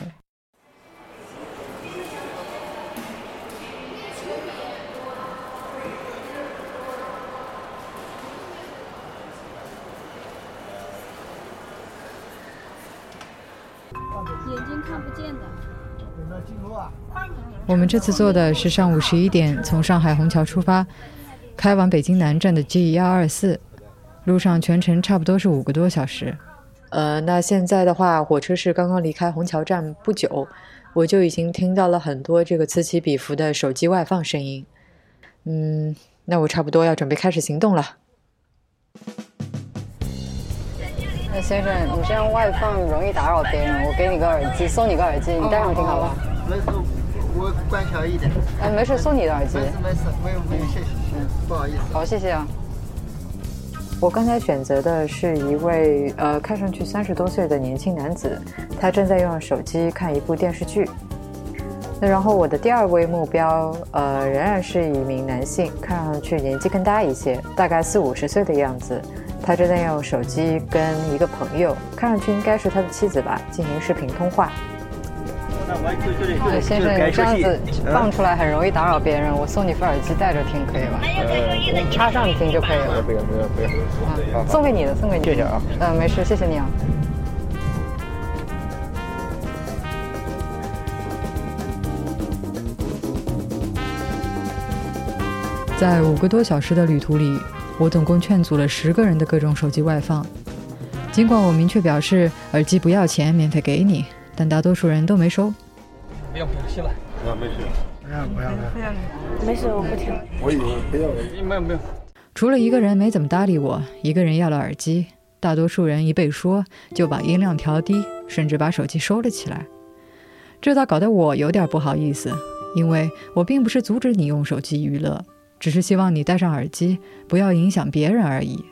眼睛看不见的。我们这次坐的是上午十一点从上海虹桥出发，开往北京南站的 G 幺二四，路上全程差不多是五个多小时。呃，那现在的话，火车是刚刚离开虹桥站不久，我就已经听到了很多这个此起彼伏的手机外放声音。嗯，那我差不多要准备开始行动了。那先生，你这样外放容易打扰别人，我给你个耳机，送你个耳机，你戴上听好吧？没事，我关小一点。哎，没事，送你的耳机没。事没事，没有没有，谢谢，嗯，不好意思。好，谢谢啊。我刚才选择的是一位呃看上去三十多岁的年轻男子，他正在用手机看一部电视剧。那然后我的第二位目标呃仍然是一名男性，看上去年纪更大一些，大概四五十岁的样子。他正在用手机跟一个朋友，看上去应该是他的妻子吧，进行视频通话。对，先生，你这样子放出来很容易打扰别人，我送你副耳机戴着听可以吧？你插上听就可以了。不要不要不要，啊，送给你的，送给你。谢谢啊。嗯，没事，谢谢你啊。在五个多小时的旅途里，我总共劝阻了十个人的各种手机外放。尽管我明确表示耳机不要钱，免费给你，但大多数人都没收。不用不用，谢了。啊，没事。不要不要不要。没事，我不听。我以为不要，没有没有。除了一个人没怎么搭理我，一个人要了耳机，大多数人一被说就把音量调低，甚至把手机收了起来。这倒搞得我有点不好意思，因为我并不是阻止你用手机娱乐，只是希望你戴上耳机，不要影响别人而已。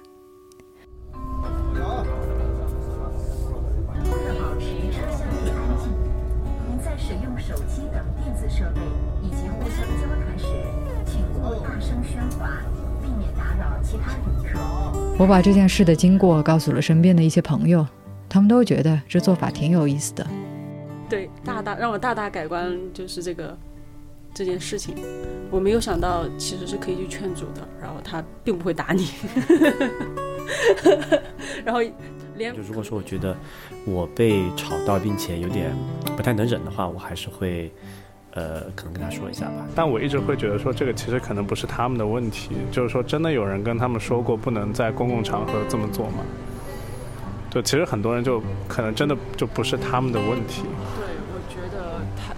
我把这件事的经过告诉了身边的一些朋友，他们都觉得这做法挺有意思的。对，大大让我大大改观，就是这个这件事情，我没有想到其实是可以去劝阻的，然后他并不会打你，然后连就如果说我觉得我被吵到，并且有点不太能忍的话，我还是会呃可能跟他说一下吧。但我一直会觉得说，这个其实可能不是他们的问题，就是说真的有人跟他们说过不能在公共场合这么做吗？对，其实很多人就可能真的就不是他们的问题。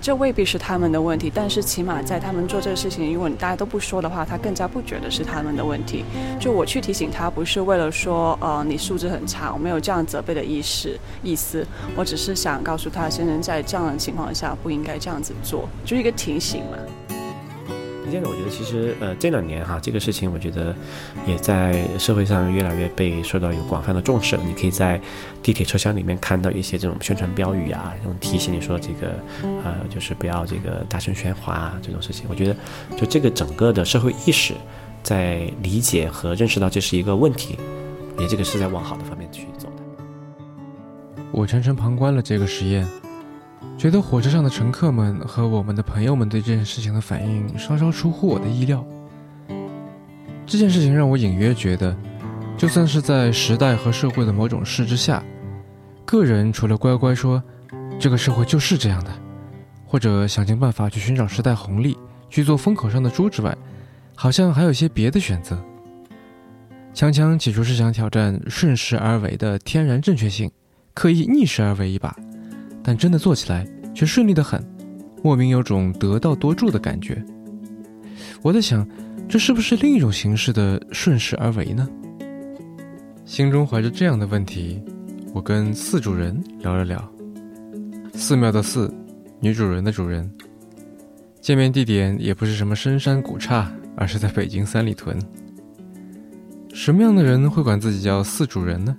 这未必是他们的问题，但是起码在他们做这个事情，如果你大家都不说的话，他更加不觉得是他们的问题。就我去提醒他，不是为了说，呃，你素质很差，我没有这样责备的意识意思，我只是想告诉他，先生在这样的情况下不应该这样子做，就是一个提醒嘛。现在我觉得其实呃这两年哈这个事情我觉得也在社会上越来越被受到有广泛的重视了。你可以在地铁车厢里面看到一些这种宣传标语啊，这种提醒你说这个呃就是不要这个大声喧哗啊这种事情。我觉得就这个整个的社会意识在理解和认识到这是一个问题，也这个是在往好的方面去走的。我全程旁观了这个实验。觉得火车上的乘客们和我们的朋友们对这件事情的反应稍稍出乎我的意料。这件事情让我隐约觉得，就算是在时代和社会的某种势之下，个人除了乖乖说“这个社会就是这样的”，或者想尽办法去寻找时代红利，去做风口上的猪之外，好像还有些别的选择。强强起初是想挑战顺势而为的天然正确性，刻意逆势而为一把。但真的做起来却顺利的很，莫名有种得道多助的感觉。我在想，这是不是另一种形式的顺势而为呢？心中怀着这样的问题，我跟四主人聊了聊。寺庙的寺，女主人的主人。见面地点也不是什么深山古刹，而是在北京三里屯。什么样的人会管自己叫四主人呢？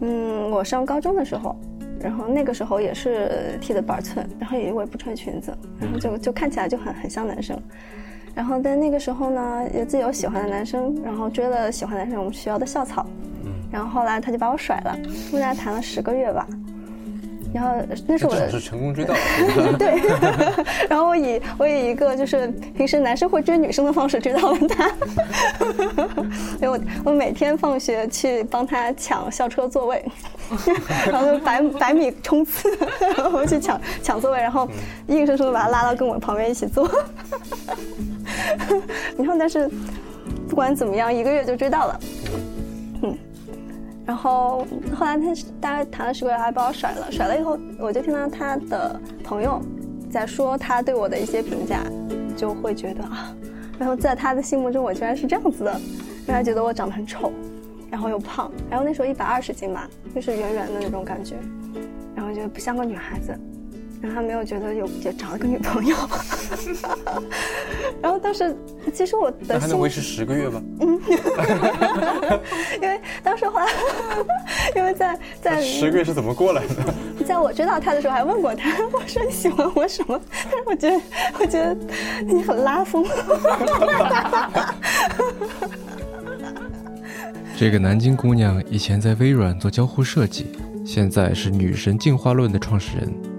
嗯，我上高中的时候。然后那个时候也是剃的板寸，然后也因为不穿裙子，然后就就看起来就很很像男生。然后在那个时候呢，也自己有喜欢的男生，然后追了喜欢男生我们学校的校草，然后后来他就把我甩了，我们俩谈了十个月吧。然后那是我的是成功追到，对。然后我以我以一个就是平时男生会追女生的方式追到了他。因为我我每天放学去帮他抢校车座位，然后就百百米冲刺，然后去抢抢座位，然后硬生生的把他拉到跟我旁边一起坐。然后但是不管怎么样，一个月就追到了。然后后来他大概谈了十个月，还把我甩了。甩了以后，我就听到他的朋友在说他对我的一些评价，就会觉得啊，然后在他的心目中我居然是这样子的，让他觉得我长得很丑，然后又胖，然后那时候一百二十斤吧，就是圆圆的那种感觉，然后就不像个女孩子。然后他没有觉得有也找了个女朋友，然后当时其实我的还能维持十个月吧？嗯，因为当时后来，因为在在十个月是怎么过来的？在我知道他的时候还问过他，我说你喜欢我什么？但是我觉得我觉得你很拉风。这个南京姑娘以前在微软做交互设计，现在是女神进化论的创始人。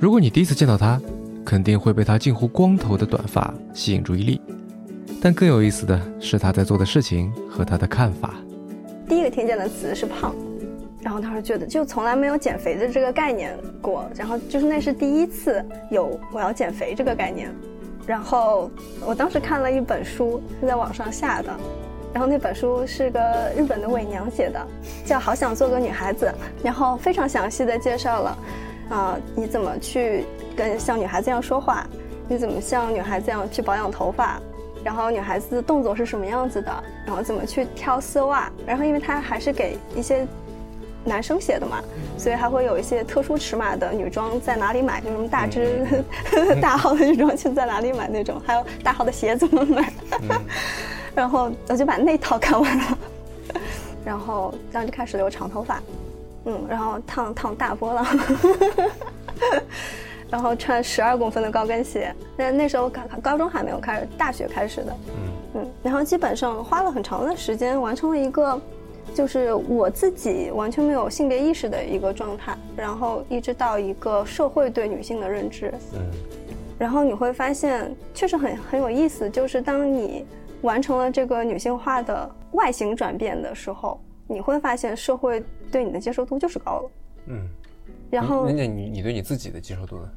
如果你第一次见到他，肯定会被他近乎光头的短发吸引注意力。但更有意思的是他在做的事情和他的看法。第一个听见的词是胖，然后他说觉得就从来没有减肥的这个概念过，然后就是那是第一次有我要减肥这个概念。然后我当时看了一本书，是在网上下的，然后那本书是个日本的伪娘写的，叫《好想做个女孩子》，然后非常详细的介绍了。啊，你怎么去跟像女孩子一样说话？你怎么像女孩子一样去保养头发？然后女孩子的动作是什么样子的？然后怎么去挑丝袜？然后因为它还是给一些男生写的嘛，所以还会有一些特殊尺码的女装在哪里买？就什么大只、大号的女装去在哪里买那种？还有大号的鞋怎么买？然后我就把那套看完了，然后然后就开始留长头发。嗯，然后烫烫大波浪，然后穿十二公分的高跟鞋。那那时候高高中还没有开始，大学开始的。嗯嗯，然后基本上花了很长的时间完成了一个，就是我自己完全没有性别意识的一个状态，然后一直到一个社会对女性的认知。嗯，然后你会发现确实很很有意思，就是当你完成了这个女性化的外形转变的时候。你会发现社会对你的接受度就是高了，嗯，然后人家你你对你自己的接受度呢，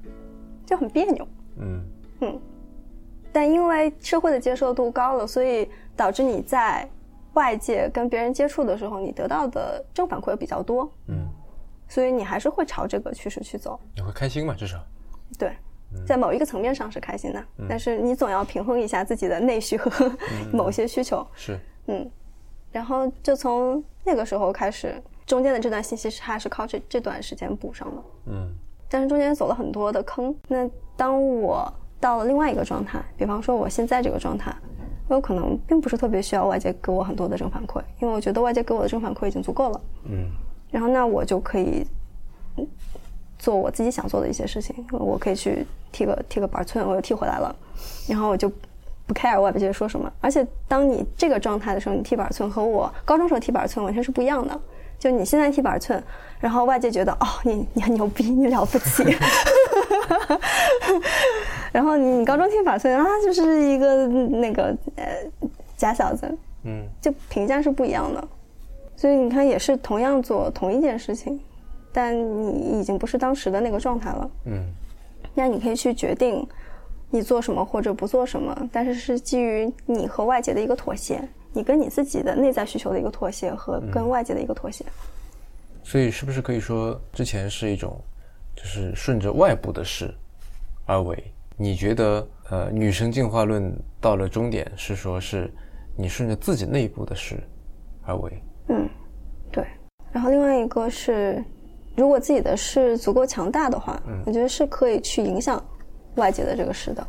就很别扭，嗯。嗯，但因为社会的接受度高了，所以导致你在外界跟别人接触的时候，你得到的正反馈比较多，嗯，所以你还是会朝这个趋势去走。你会开心嘛？至少。对，在某一个层面上是开心的，嗯。但是你总要平衡一下自己的内需和某些需求。是，嗯，然后就从那个时候开始，中间的这段信息差是靠这这段时间补上的。嗯但是中间走了很多的坑。那当我到了另外一个状态，比方说我现在这个状态，我有可能并不是特别需要外界给我很多的正反馈，因为我觉得外界给我的正反馈已经足够了。嗯然后那我就可以嗯做我自己想做的一些事情，我可以去剃个剃个板寸，我又剃回来了，然后我就不 care 外界说什么。而且当你这个状态的时候，你踢板寸和我高中时候踢板寸完全是不一样的。就你现在踢板寸，然后外界觉得哦你你很牛逼，你了不起，然后你你高中踢板寸啊就是一个那个呃假小子，嗯就评价是不一样的。所以你看，也是同样做同一件事情，但你已经不是当时的那个状态了。嗯那你可以去决定你做什么或者不做什么，但是是基于你和外界的一个妥协，你跟你自己的内在需求的一个妥协和跟外界的一个妥协。所以是不是可以说，之前是一种就是顺着外部的事而为？你觉得呃，女生进化论到了终点是说是你顺着自己内部的事而为？嗯，对。然后另外一个是，如果自己的事足够强大的话，嗯我觉得是可以去影响外界的这个事的。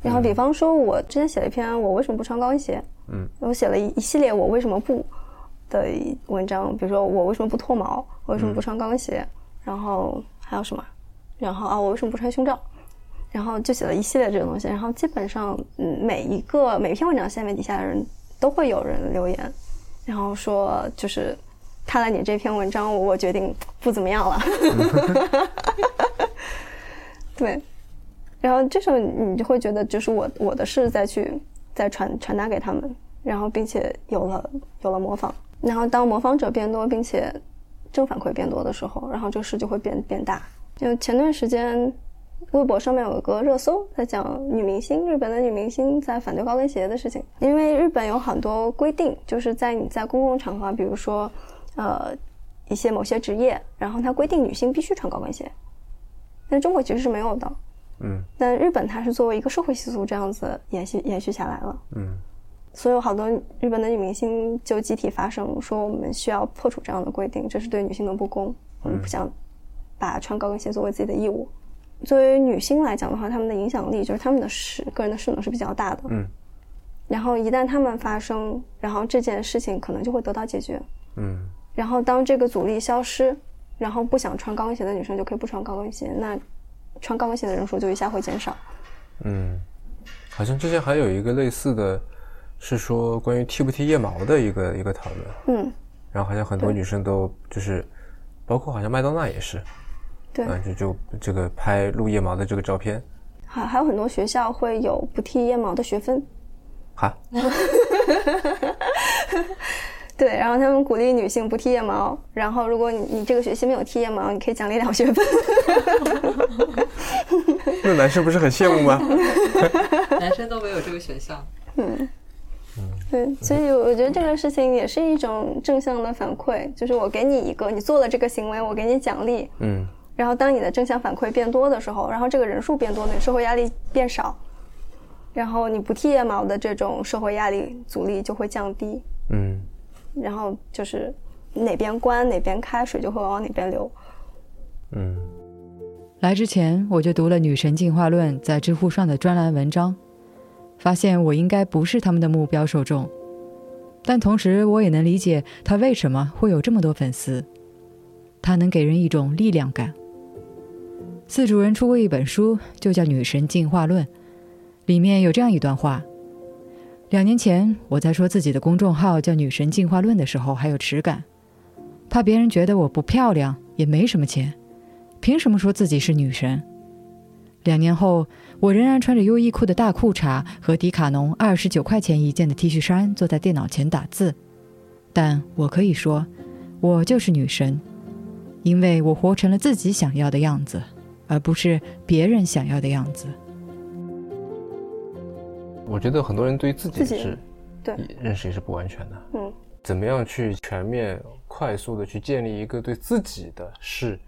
然后比方说，我之前写了一篇我为什么不穿高跟鞋，嗯。我写了一一系列我为什么不的文章，比如说我为什么不脱毛，我为什么不穿高跟鞋，然后还有什么，然后啊我为什么不穿胸罩，然后就写了一系列这种东西，然后基本上嗯每一个每篇文章下面底下的人都会有人留言，然后说就是看了你这篇文章，我我决定不怎么样了，对，然后这时候你就会觉得就是我我的事再去再传传达给他们，然后并且有了有了模仿，然后当模仿者变多，并且正反馈变多的时候，然后这个事就会变变大。就前段时间，微博上面有一个热搜在讲女明星，日本的女明星在反对高跟鞋的事情，因为日本有很多规定，就是在你在公共场合，比如说呃一些某些职业，然后它规定女性必须穿高跟鞋，但中国其实是没有的。嗯但日本它是作为一个社会习俗这样子延续延续下来了，嗯所以有好多日本的女明星就集体发声说，我们需要破除这样的规定，这是对女性的不公，我们不想把穿高跟鞋作为自己的义务。作为女性来讲的话，她们的影响力就是她们的势，个人的势能是比较大的。嗯然后一旦她们发声，然后这件事情可能就会得到解决。嗯然后当这个阻力消失，然后不想穿高跟鞋的女生就可以不穿高跟鞋，那穿高跟鞋的人数就一下会减少。嗯，好像之前还有一个类似的，是说关于剃不剃腋毛的一个一个讨论。嗯，然后好像很多女生都就是，包括好像麦当娜也是，对，嗯，就就这个拍露腋毛的这个照片，还还有很多学校会有不剃腋毛的学分。哈，对，然后他们鼓励女性不剃腋毛，然后如果你你这个学期没有剃腋毛，你可以奖励两学分。那男生不是很羡慕吗？男生都没有这个选项。嗯，对，所以我觉得这个事情也是一种正向的反馈，就是我给你一个，你做了这个行为，我给你奖励。嗯然后当你的正向反馈变多的时候，然后这个人数变多，你社会压力变少，然后你不剃腋毛的这种社会压力阻力就会降低，嗯然后就是哪边关哪边开，水就会往哪边流。嗯来之前我就读了《女神进化论》在知乎上的专栏文章，发现我应该不是他们的目标受众，但同时我也能理解他为什么会有这么多粉丝，他能给人一种力量感。四主人出过一本书，就叫《女神进化论》，里面有这样一段话：两年前我在说自己的公众号叫“女神进化论”的时候，还有耻感，怕别人觉得我不漂亮，也没什么钱。凭什么说自己是女神？两年后，我仍然穿着优衣库的大裤衩和迪卡侬二十九块钱一件的 T 恤衫，坐在电脑前打字。但我可以说，我就是女神，因为我活成了自己想要的样子，而不是别人想要的样子。我觉得很多人对自己自己是对认识也是不完全的。嗯怎么样去全面、快速的去建立一个对自己的事、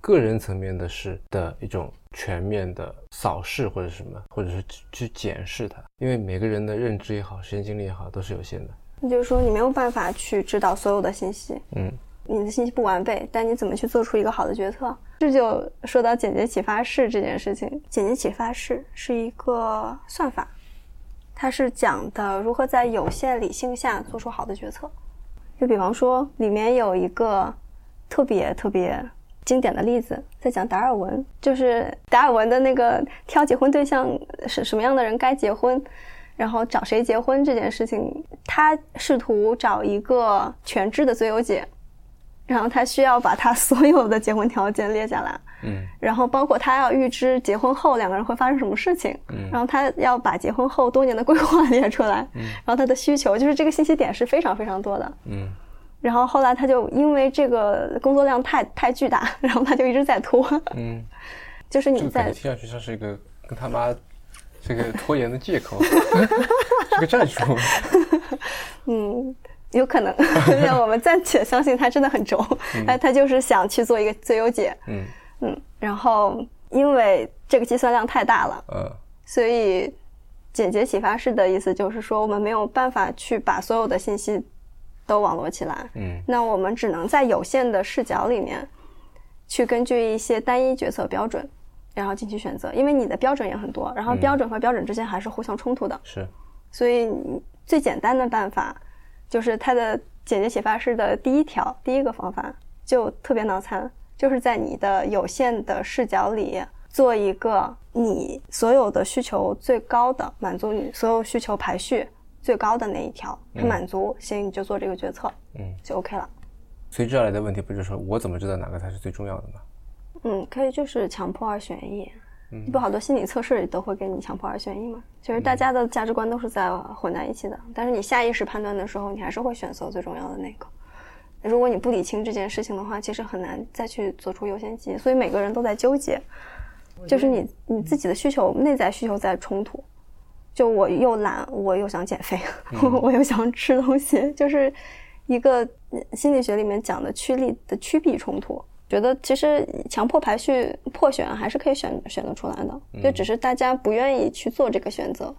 个人层面的事的一种全面的扫视或者什么，或者是去去检视它，因为每个人的认知也好，时间精力也好，都是有限的。那就是说，你没有办法去知道所有的信息，嗯，你的信息不完备，但你怎么去做出一个好的决策？这就说到简洁启发式这件事情。简洁启发式是一个算法，它是讲的如何在有限理性下做出好的决策。就比方说，里面有一个特别特别经典的例子，在讲达尔文，就是达尔文的那个挑结婚对象是什么样的人该结婚，然后找谁结婚这件事情，他试图找一个全知的最优解，然后他需要把他所有的结婚条件列下来，嗯。然后包括他要预知结婚后两个人会发生什么事情，嗯。然后他要把结婚后多年的规划列出来，嗯。然后他的需求就是这个信息点是非常非常多的。嗯。然后后来他就因为这个工作量太太巨大，然后他就一直在拖。嗯，就是你在听上去像是一个跟他妈这个拖延的借口，是个战术。嗯，有可能，让我们暂且相信他真的很轴，嗯。他他就是想去做一个最优解。嗯嗯，然后因为这个计算量太大了，嗯所以简洁启发式的意思就是说，我们没有办法去把所有的信息都网罗起来。嗯那我们只能在有限的视角里面，去根据一些单一决策标准，然后进行选择。因为你的标准也很多，然后嗯标准和标准之间还是互相冲突的。是所以最简单的办法，就是它的简洁启发式的第一条，第一个方法就特别脑残，就是在你的有限的视角里做一个你所有的需求最高的，满足你所有需求排序最高的那一条，它嗯满足，行，你就做这个决策，嗯，就 OK 了。随之而来的问题不就是说我怎么知道哪个才是最重要的吗？嗯，可以就是强迫二选一。嗯不好多心理测试里都会给你强迫二选一嘛，其实大家的价值观都是在混在一起的，但是你下意识判断的时候，你还是会选择最重要的那个。如果你不理清这件事情的话，其实很难再去做出优先级，所以每个人都在纠结，就是你你自己的需求、内在需求在冲突。就我又懒，我又想减肥，我又想吃东西，就是一个呃心理学里面讲的趋利的趋避冲突。觉得其实强迫排序破选还是可以选选择出来的，就只是大家不愿意去做这个选择。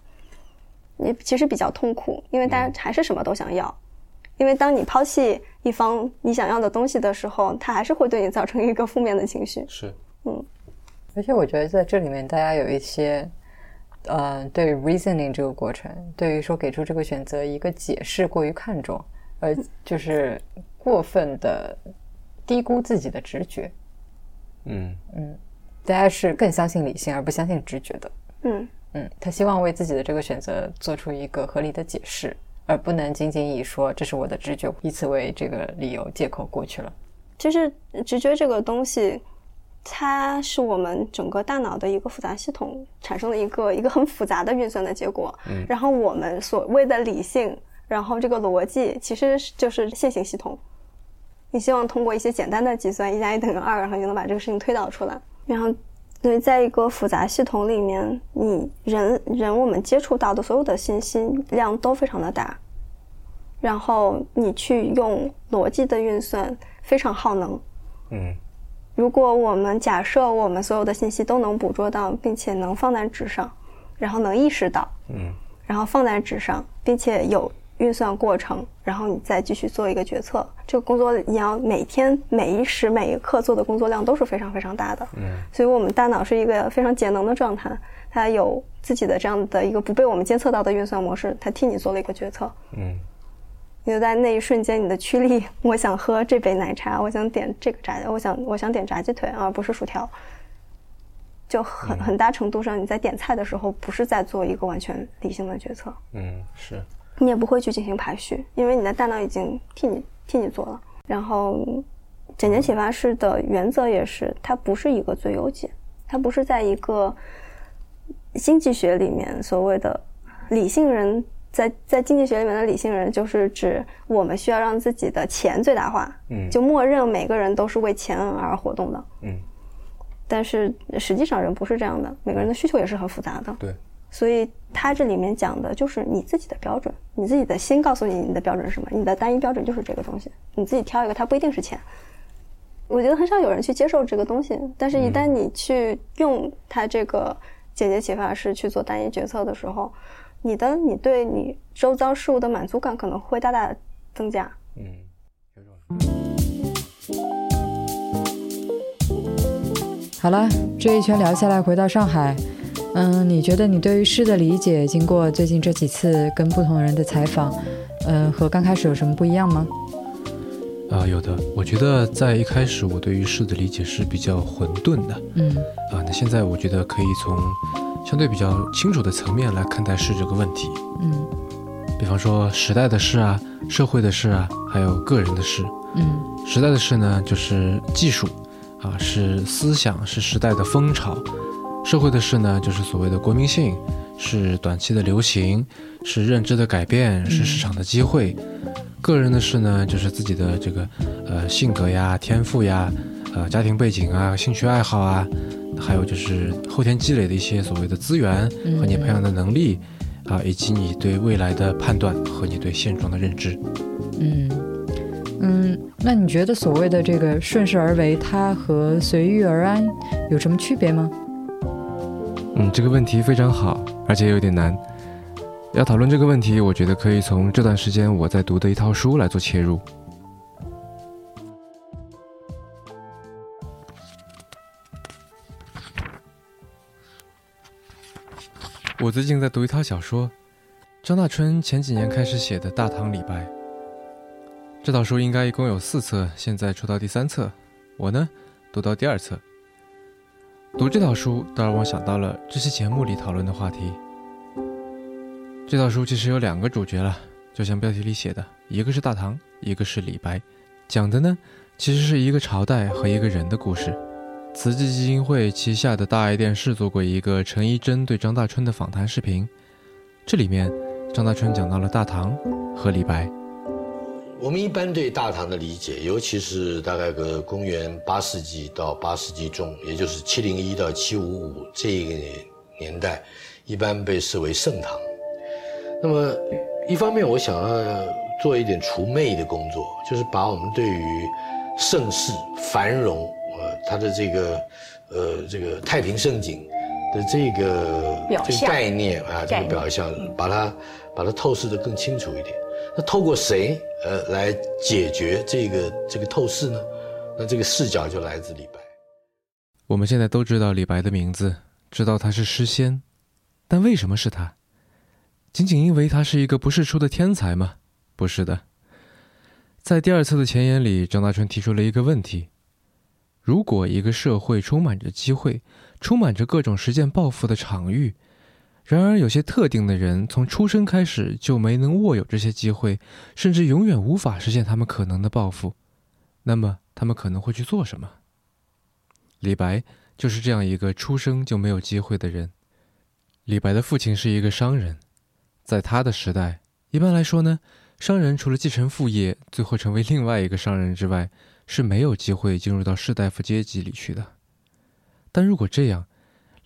你其实比较痛苦，因为大家还是什么都想要。因为当你抛弃一方你想要的东西的时候，他还是会对你造成一个负面的情绪。是，嗯，而且我觉得在这里面，大家有一些，呃，对于 reasoning 这个过程，对于说给出这个选择一个解释过于看重，而就是过分的低估自己的直觉。嗯嗯，大家是更相信理性而不相信直觉的。嗯嗯，他希望为自己的这个选择做出一个合理的解释，而不能仅仅以说这是我的直觉，以此为这个理由借口过去了。其实直觉这个东西，它是我们整个大脑的一个复杂系统产生的一个一个很复杂的运算的结果。嗯然后我们所谓的理性，然后这个逻辑其实就是线性系统。你希望通过一些简单的计算，一加一等于二，然后就能把这个事情推导出来。然后，所以在一个复杂系统里面，你人人我们接触到的所有的信息量都非常的大，然后你去用逻辑的运算非常耗能。嗯。如果我们假设我们所有的信息都能捕捉到，并且能放在纸上，然后能意识到，嗯。然后放在纸上，并且有运算过程，然后你再继续做一个决策。这个工作你要每天每一时每一刻做的工作量都是非常非常大的。嗯所以我们大脑是一个非常节能的状态，它有自己的这样的一个不被我们监测到的运算模式，它替你做了一个决策。嗯你就在那一瞬间，你的驱力，我想喝这杯奶茶，我想点这个炸，我想我想点炸鸡腿，而不是薯条。就很很大程度上，你在点菜的时候，不是在做一个完全理性的决策，嗯是，你也不会去进行排序，因为你的大脑已经替你替你做了。然后，简洁启发式的原则也是，它不是一个最优解，它不是在一个经济学里面所谓的理性人，在在经济学里面的理性人，就是指我们需要让自己的钱最大化，嗯就默认每个人都是为钱而活动的。嗯但是实际上人不是这样的，每个人的需求也是很复杂的。对，所以他这里面讲的就是你自己的标准，你自己的心告诉你你的标准是什么，你的单一标准就是这个东西，你自己挑一个，它不一定是钱。我觉得很少有人去接受这个东西，但是一旦你去用它这个简洁启发式去做单一决策的时候，你的你对你周遭事物的满足感可能会大大增加。嗯，好了，这一圈聊下来，回到上海，嗯，你觉得你对于诗的理解，经过最近这几次跟不同人的采访，嗯，和刚开始有什么不一样吗？啊，有的。我觉得在一开始，我对于诗的理解是比较混沌的。嗯。啊，那现在我觉得可以从相对比较清楚的层面来看待诗这个问题。嗯。比方说时代的事啊，社会的事啊，还有个人的事。嗯。时代的事呢，就是技术，啊，是思想，是时代的风潮；社会的事呢，就是所谓的国民性，是短期的流行，是认知的改变，是市场的机会。个人的事呢，就是自己的这个，呃，性格呀、天赋呀、呃，家庭背景啊、兴趣爱好啊，还有就是后天积累的一些所谓的资源和你培养的能力，啊，以及你对未来的判断和你对现状的认知。嗯嗯，那你觉得所谓的这个顺势而为，它和随遇而安有什么区别吗？嗯，这个问题非常好，而且有点难。要讨论这个问题，我觉得可以从这段时间我在读的一套书来做切入。我最近在读一套小说，张大春前几年开始写的《大唐李白》。这套书应该一共有四册，现在出到第三册，我呢读到第二册。读这套书，倒让我想到了这期节目里讨论的话题。这套书其实有两个主角了，就像标题里写的，一个是大唐，一个是李白，讲的呢其实是一个朝代和一个人的故事。慈济基金会旗下的大爱电视做过一个陈一贞对张大春的访谈视频，这里面张大春讲到了大唐和李白。我们一般对大唐的理解，尤其是大概个公元八世纪到八世纪中，也就是七零一到七五五这一个年代，一般被视为盛唐。那么，一方面我想要做一点除魅的工作，就是把我们对于盛世繁荣，呃，它的这个，呃，这个太平盛景的这个这个概念啊，这个表象，把它把它透视的更清楚一点。那透过谁呃来解决这个这个透视呢？那这个视角就来自李白。我们现在都知道李白的名字，知道他是诗仙，但为什么是他？仅仅因为他是一个不世出的天才吗？不是的。在第二次的前言里，张大春提出了一个问题：如果一个社会充满着机会，充满着各种实践抱负的场域，然而有些特定的人从出生开始就没能握有这些机会，甚至永远无法实现他们可能的抱负，那么他们可能会去做什么？李白就是这样一个出生就没有机会的人。李白的父亲是一个商人。在他的时代，一般来说呢，商人除了继承父业，最后成为另外一个商人之外，是没有机会进入到士大夫阶级里去的。但如果这样，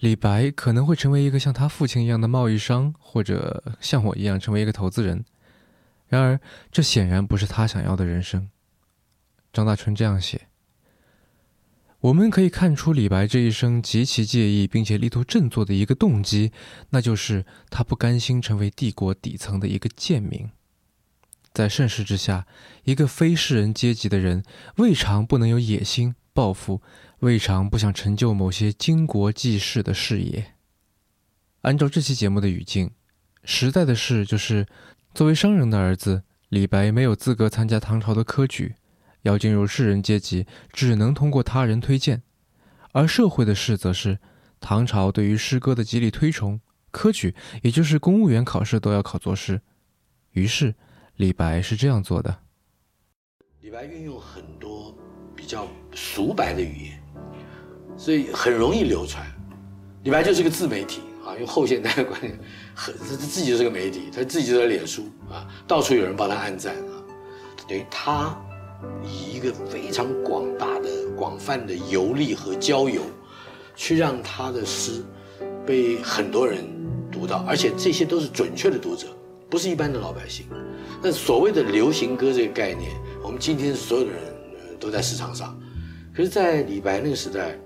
李白可能会成为一个像他父亲一样的贸易商，或者像我一样成为一个投资人。然而，这显然不是他想要的人生。张大春这样写。我们可以看出李白这一生极其介意并且力图振作的一个动机，那就是他不甘心成为帝国底层的一个贱民。在盛世之下，一个非士人阶级的人，未尝不能有野心、抱负，未尝不想成就某些经国济世的事业。按照这期节目的语境，时代的事就是，作为商人的儿子，李白没有资格参加唐朝的科举。要进入士人阶级，只能通过他人推荐；而社会的事，则是唐朝对于诗歌的极力推崇，科举也就是公务员考试都要考作诗。于是，李白是这样做的。李白运用很多比较俗白的语言，所以很容易流传。李白就是个自媒体啊，用后现代的观点，很他自己就是个媒体，他自己就在脸书啊，到处有人帮他按赞啊，等于他。以一个非常广大的、广泛的游历和交友，去让他的诗被很多人读到，而且这些都是准确的读者，不是一般的老百姓。那所谓的流行歌这个概念，我们今天所有的人都在市场上，可是，在李白那个时代，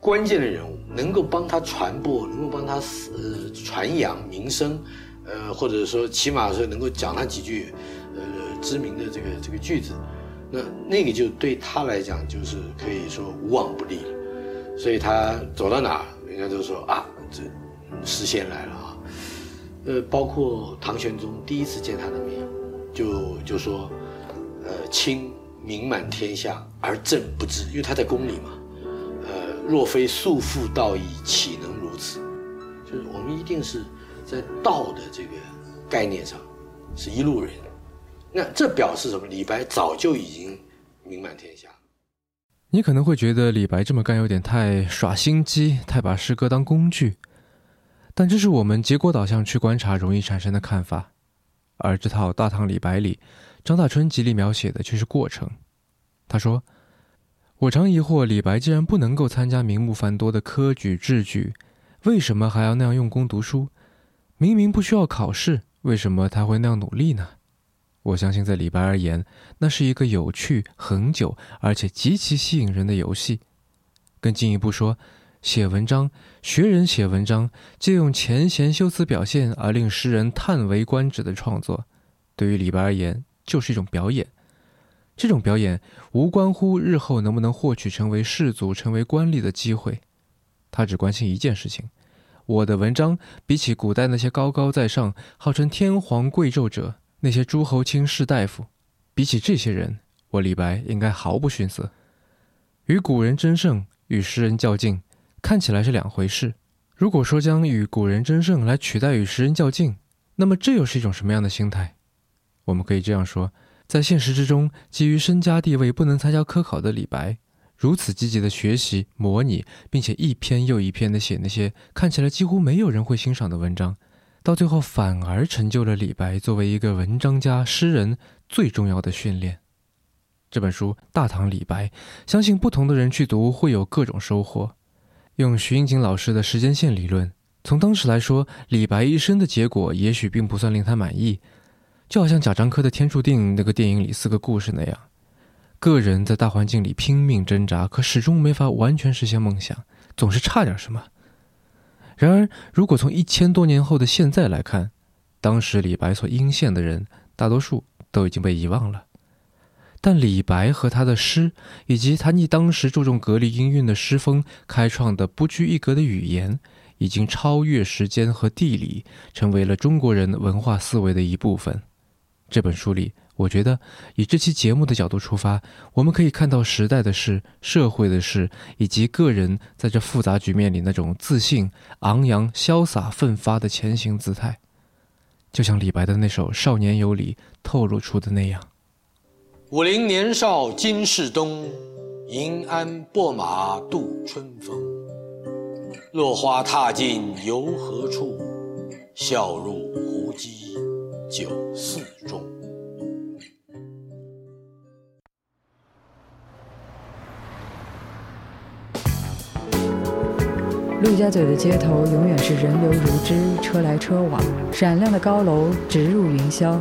关键的人物能够帮他传播，能够帮他呃传扬名声，呃，或者说起码是能够讲他几句呃知名的这个这个句子，那那个就对他来讲就是可以说无往不利了。所以他走到哪，人家都说啊，这诗仙来了啊。呃，包括唐玄宗第一次见他的面，就就说，呃，卿名满天下而朕不知，因为他在宫里嘛。若非束缚道义，岂能如此？就是我们一定是在道的这个概念上是一路人。那这表示什么？李白早就已经名满天下。你可能会觉得李白这么干有点太耍心机，太把诗歌当工具。但这是我们结果导向去观察容易产生的看法，而这套《大唐李白》里，张大春极力描写的却是过程。他说：“我常疑惑，李白既然不能够参加名目繁多的科举制举，为什么还要那样用功读书？明明不需要考试，为什么他会那样努力呢？”我相信，在李白而言，那是一个有趣、恒久而且极其吸引人的游戏。更进一步说。写文章，学人写文章，借用前贤修辞表现而令诗人叹为观止的创作，对于李白而言就是一种表演。这种表演无关乎日后能不能获取成为士族、成为官吏的机会，他只关心一件事情：我的文章比起古代那些高高在上、号称天皇贵胄者，那些诸侯卿士大夫，比起这些人，我李白应该毫不逊色。与古人争胜，与诗人较劲。看起来是两回事。如果说将与古人争胜来取代与时人较劲，那么这又是一种什么样的心态？我们可以这样说：在现实之中，基于身家地位不能参加科考的李白，如此积极的学习、模拟，并且一篇又一篇的写那些看起来几乎没有人会欣赏的文章，到最后反而成就了李白作为一个文章家、诗人最重要的训练。这本书《大唐李白》，相信不同的人去读会有各种收获。用徐英锦老师的时间线理论，从当时来说，李白一生的结果也许并不算令他满意，就好像贾樟柯的《天注定》那个电影里四个故事那样，个人在大环境里拼命挣扎，可始终没法完全实现梦想，总是差点什么。然而，如果从一千多年后的现在来看，当时李白所应献的人，大多数都已经被遗忘了。但李白和他的诗，以及他逆当时注重格律音韵的诗风开创的不拘一格的语言，已经超越时间和地理，成为了中国人文化思维的一部分。这本书里，我觉得以这期节目的角度出发，我们可以看到时代的事、社会的事，以及个人在这复杂局面里那种自信、昂扬、潇洒、奋发的前行姿态，就像李白的那首《少年游》里透露出的那样。武陵年少金世东，银鞍拨马度春风。落花踏尽游何处？笑入胡姬酒肆陆家嘴的街头永远是人流如织，车来车往，闪亮的高楼直入云霄。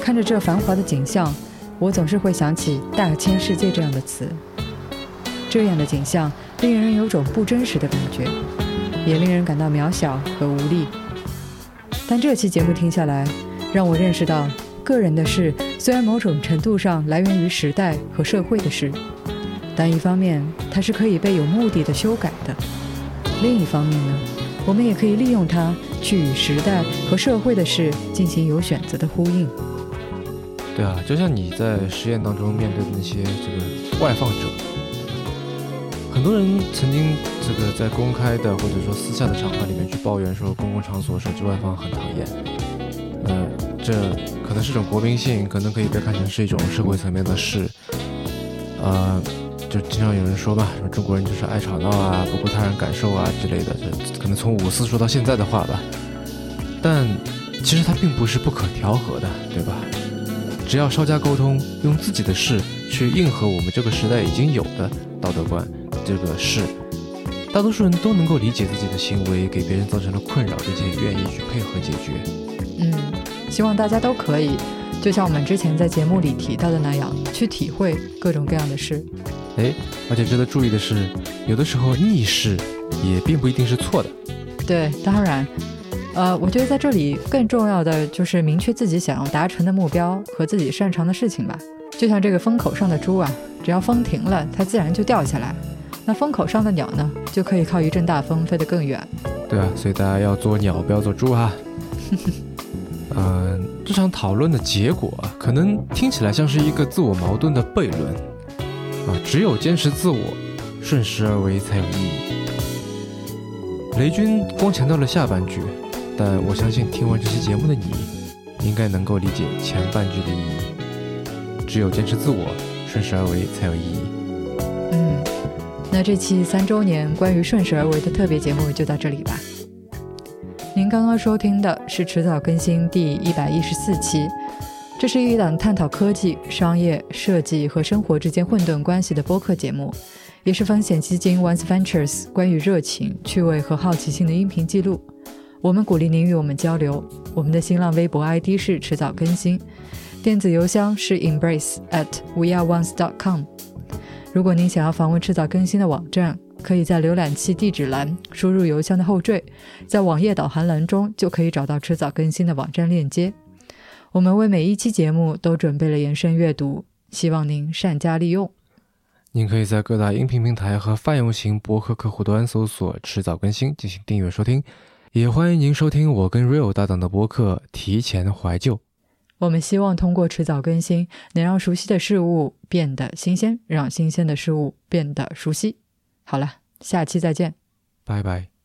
看着这繁华的景象。我总是会想起“大千世界”这样的词，这样的景象令人有种不真实的感觉，也令人感到渺小和无力。但这期节目听下来，让我认识到，个人的事虽然某种程度上来源于时代和社会的事，但一方面它是可以被有目的的修改的；另一方面呢，我们也可以利用它去与时代和社会的事进行有选择的呼应。对啊，就像你在实验当中面对的那些这个外放者，很多人曾经这个在公开的或者说私下的场合里面去抱怨说公共场所手机外放很讨厌。呃这可能是种国民性，可能可以被看成是一种社会层面的事。呃，就经常有人说吧，什么中国人就是爱吵闹啊，不顾他人感受啊之类的，这可能从五四说到现在的话吧。但其实它并不是不可调和的，对吧？只要稍加沟通，用自己的事去应和我们这个时代已经有的道德观，这个事，大多数人都能够理解自己的行为给别人造成了困扰，并且愿意去配合解决。嗯，希望大家都可以，就像我们之前在节目里提到的那样，去体会各种各样的事。哎，而且值得注意的是，有的时候逆势也并不一定是错的。对，当然，呃，我觉得在这里更重要的就是明确自己想要达成的目标和自己擅长的事情吧。就像这个风口上的猪啊，只要风停了，它自然就掉下来。那风口上的鸟呢，就可以靠一阵大风飞得更远。对啊，所以大家要做鸟，不要做猪哈。嗯，这场讨论的结果可能听起来像是一个自我矛盾的悖论啊。只有坚持自我，顺势而为才有意义。雷军光强调了下半句，但我相信听完这期节目的你，应该能够理解前半句的意义。只有坚持自我，顺势而为才有意义。嗯。那这期三周年关于顺势而为的特别节目就到这里吧。您刚刚收听的是迟早更新第一百一十四期，这是一档探讨科技、商业、设计和生活之间混沌关系的播客节目，也是风险基金 Once Ventures 关于热情、趣味和好奇心的音频记录。我们鼓励您与我们交流。我们的新浪微博 ID 是迟早更新，电子邮箱是 embrace at weareones.com。如果您想要访问迟早更新的网站，可以在浏览器地址栏输入邮箱的后缀，在网页导航栏中就可以找到迟早更新的网站链接。我们为每一期节目都准备了延伸阅读，希望您善加利用。您可以在各大音频平台和泛用型博客客户端搜索“迟早更新”进行订阅收听，也欢迎您收听我跟 Real 搭档的博客《提前怀旧》。我们希望通过迟早更新，能让熟悉的事物变得新鲜，让新鲜的事物变得熟悉。好了，下期再见，拜拜。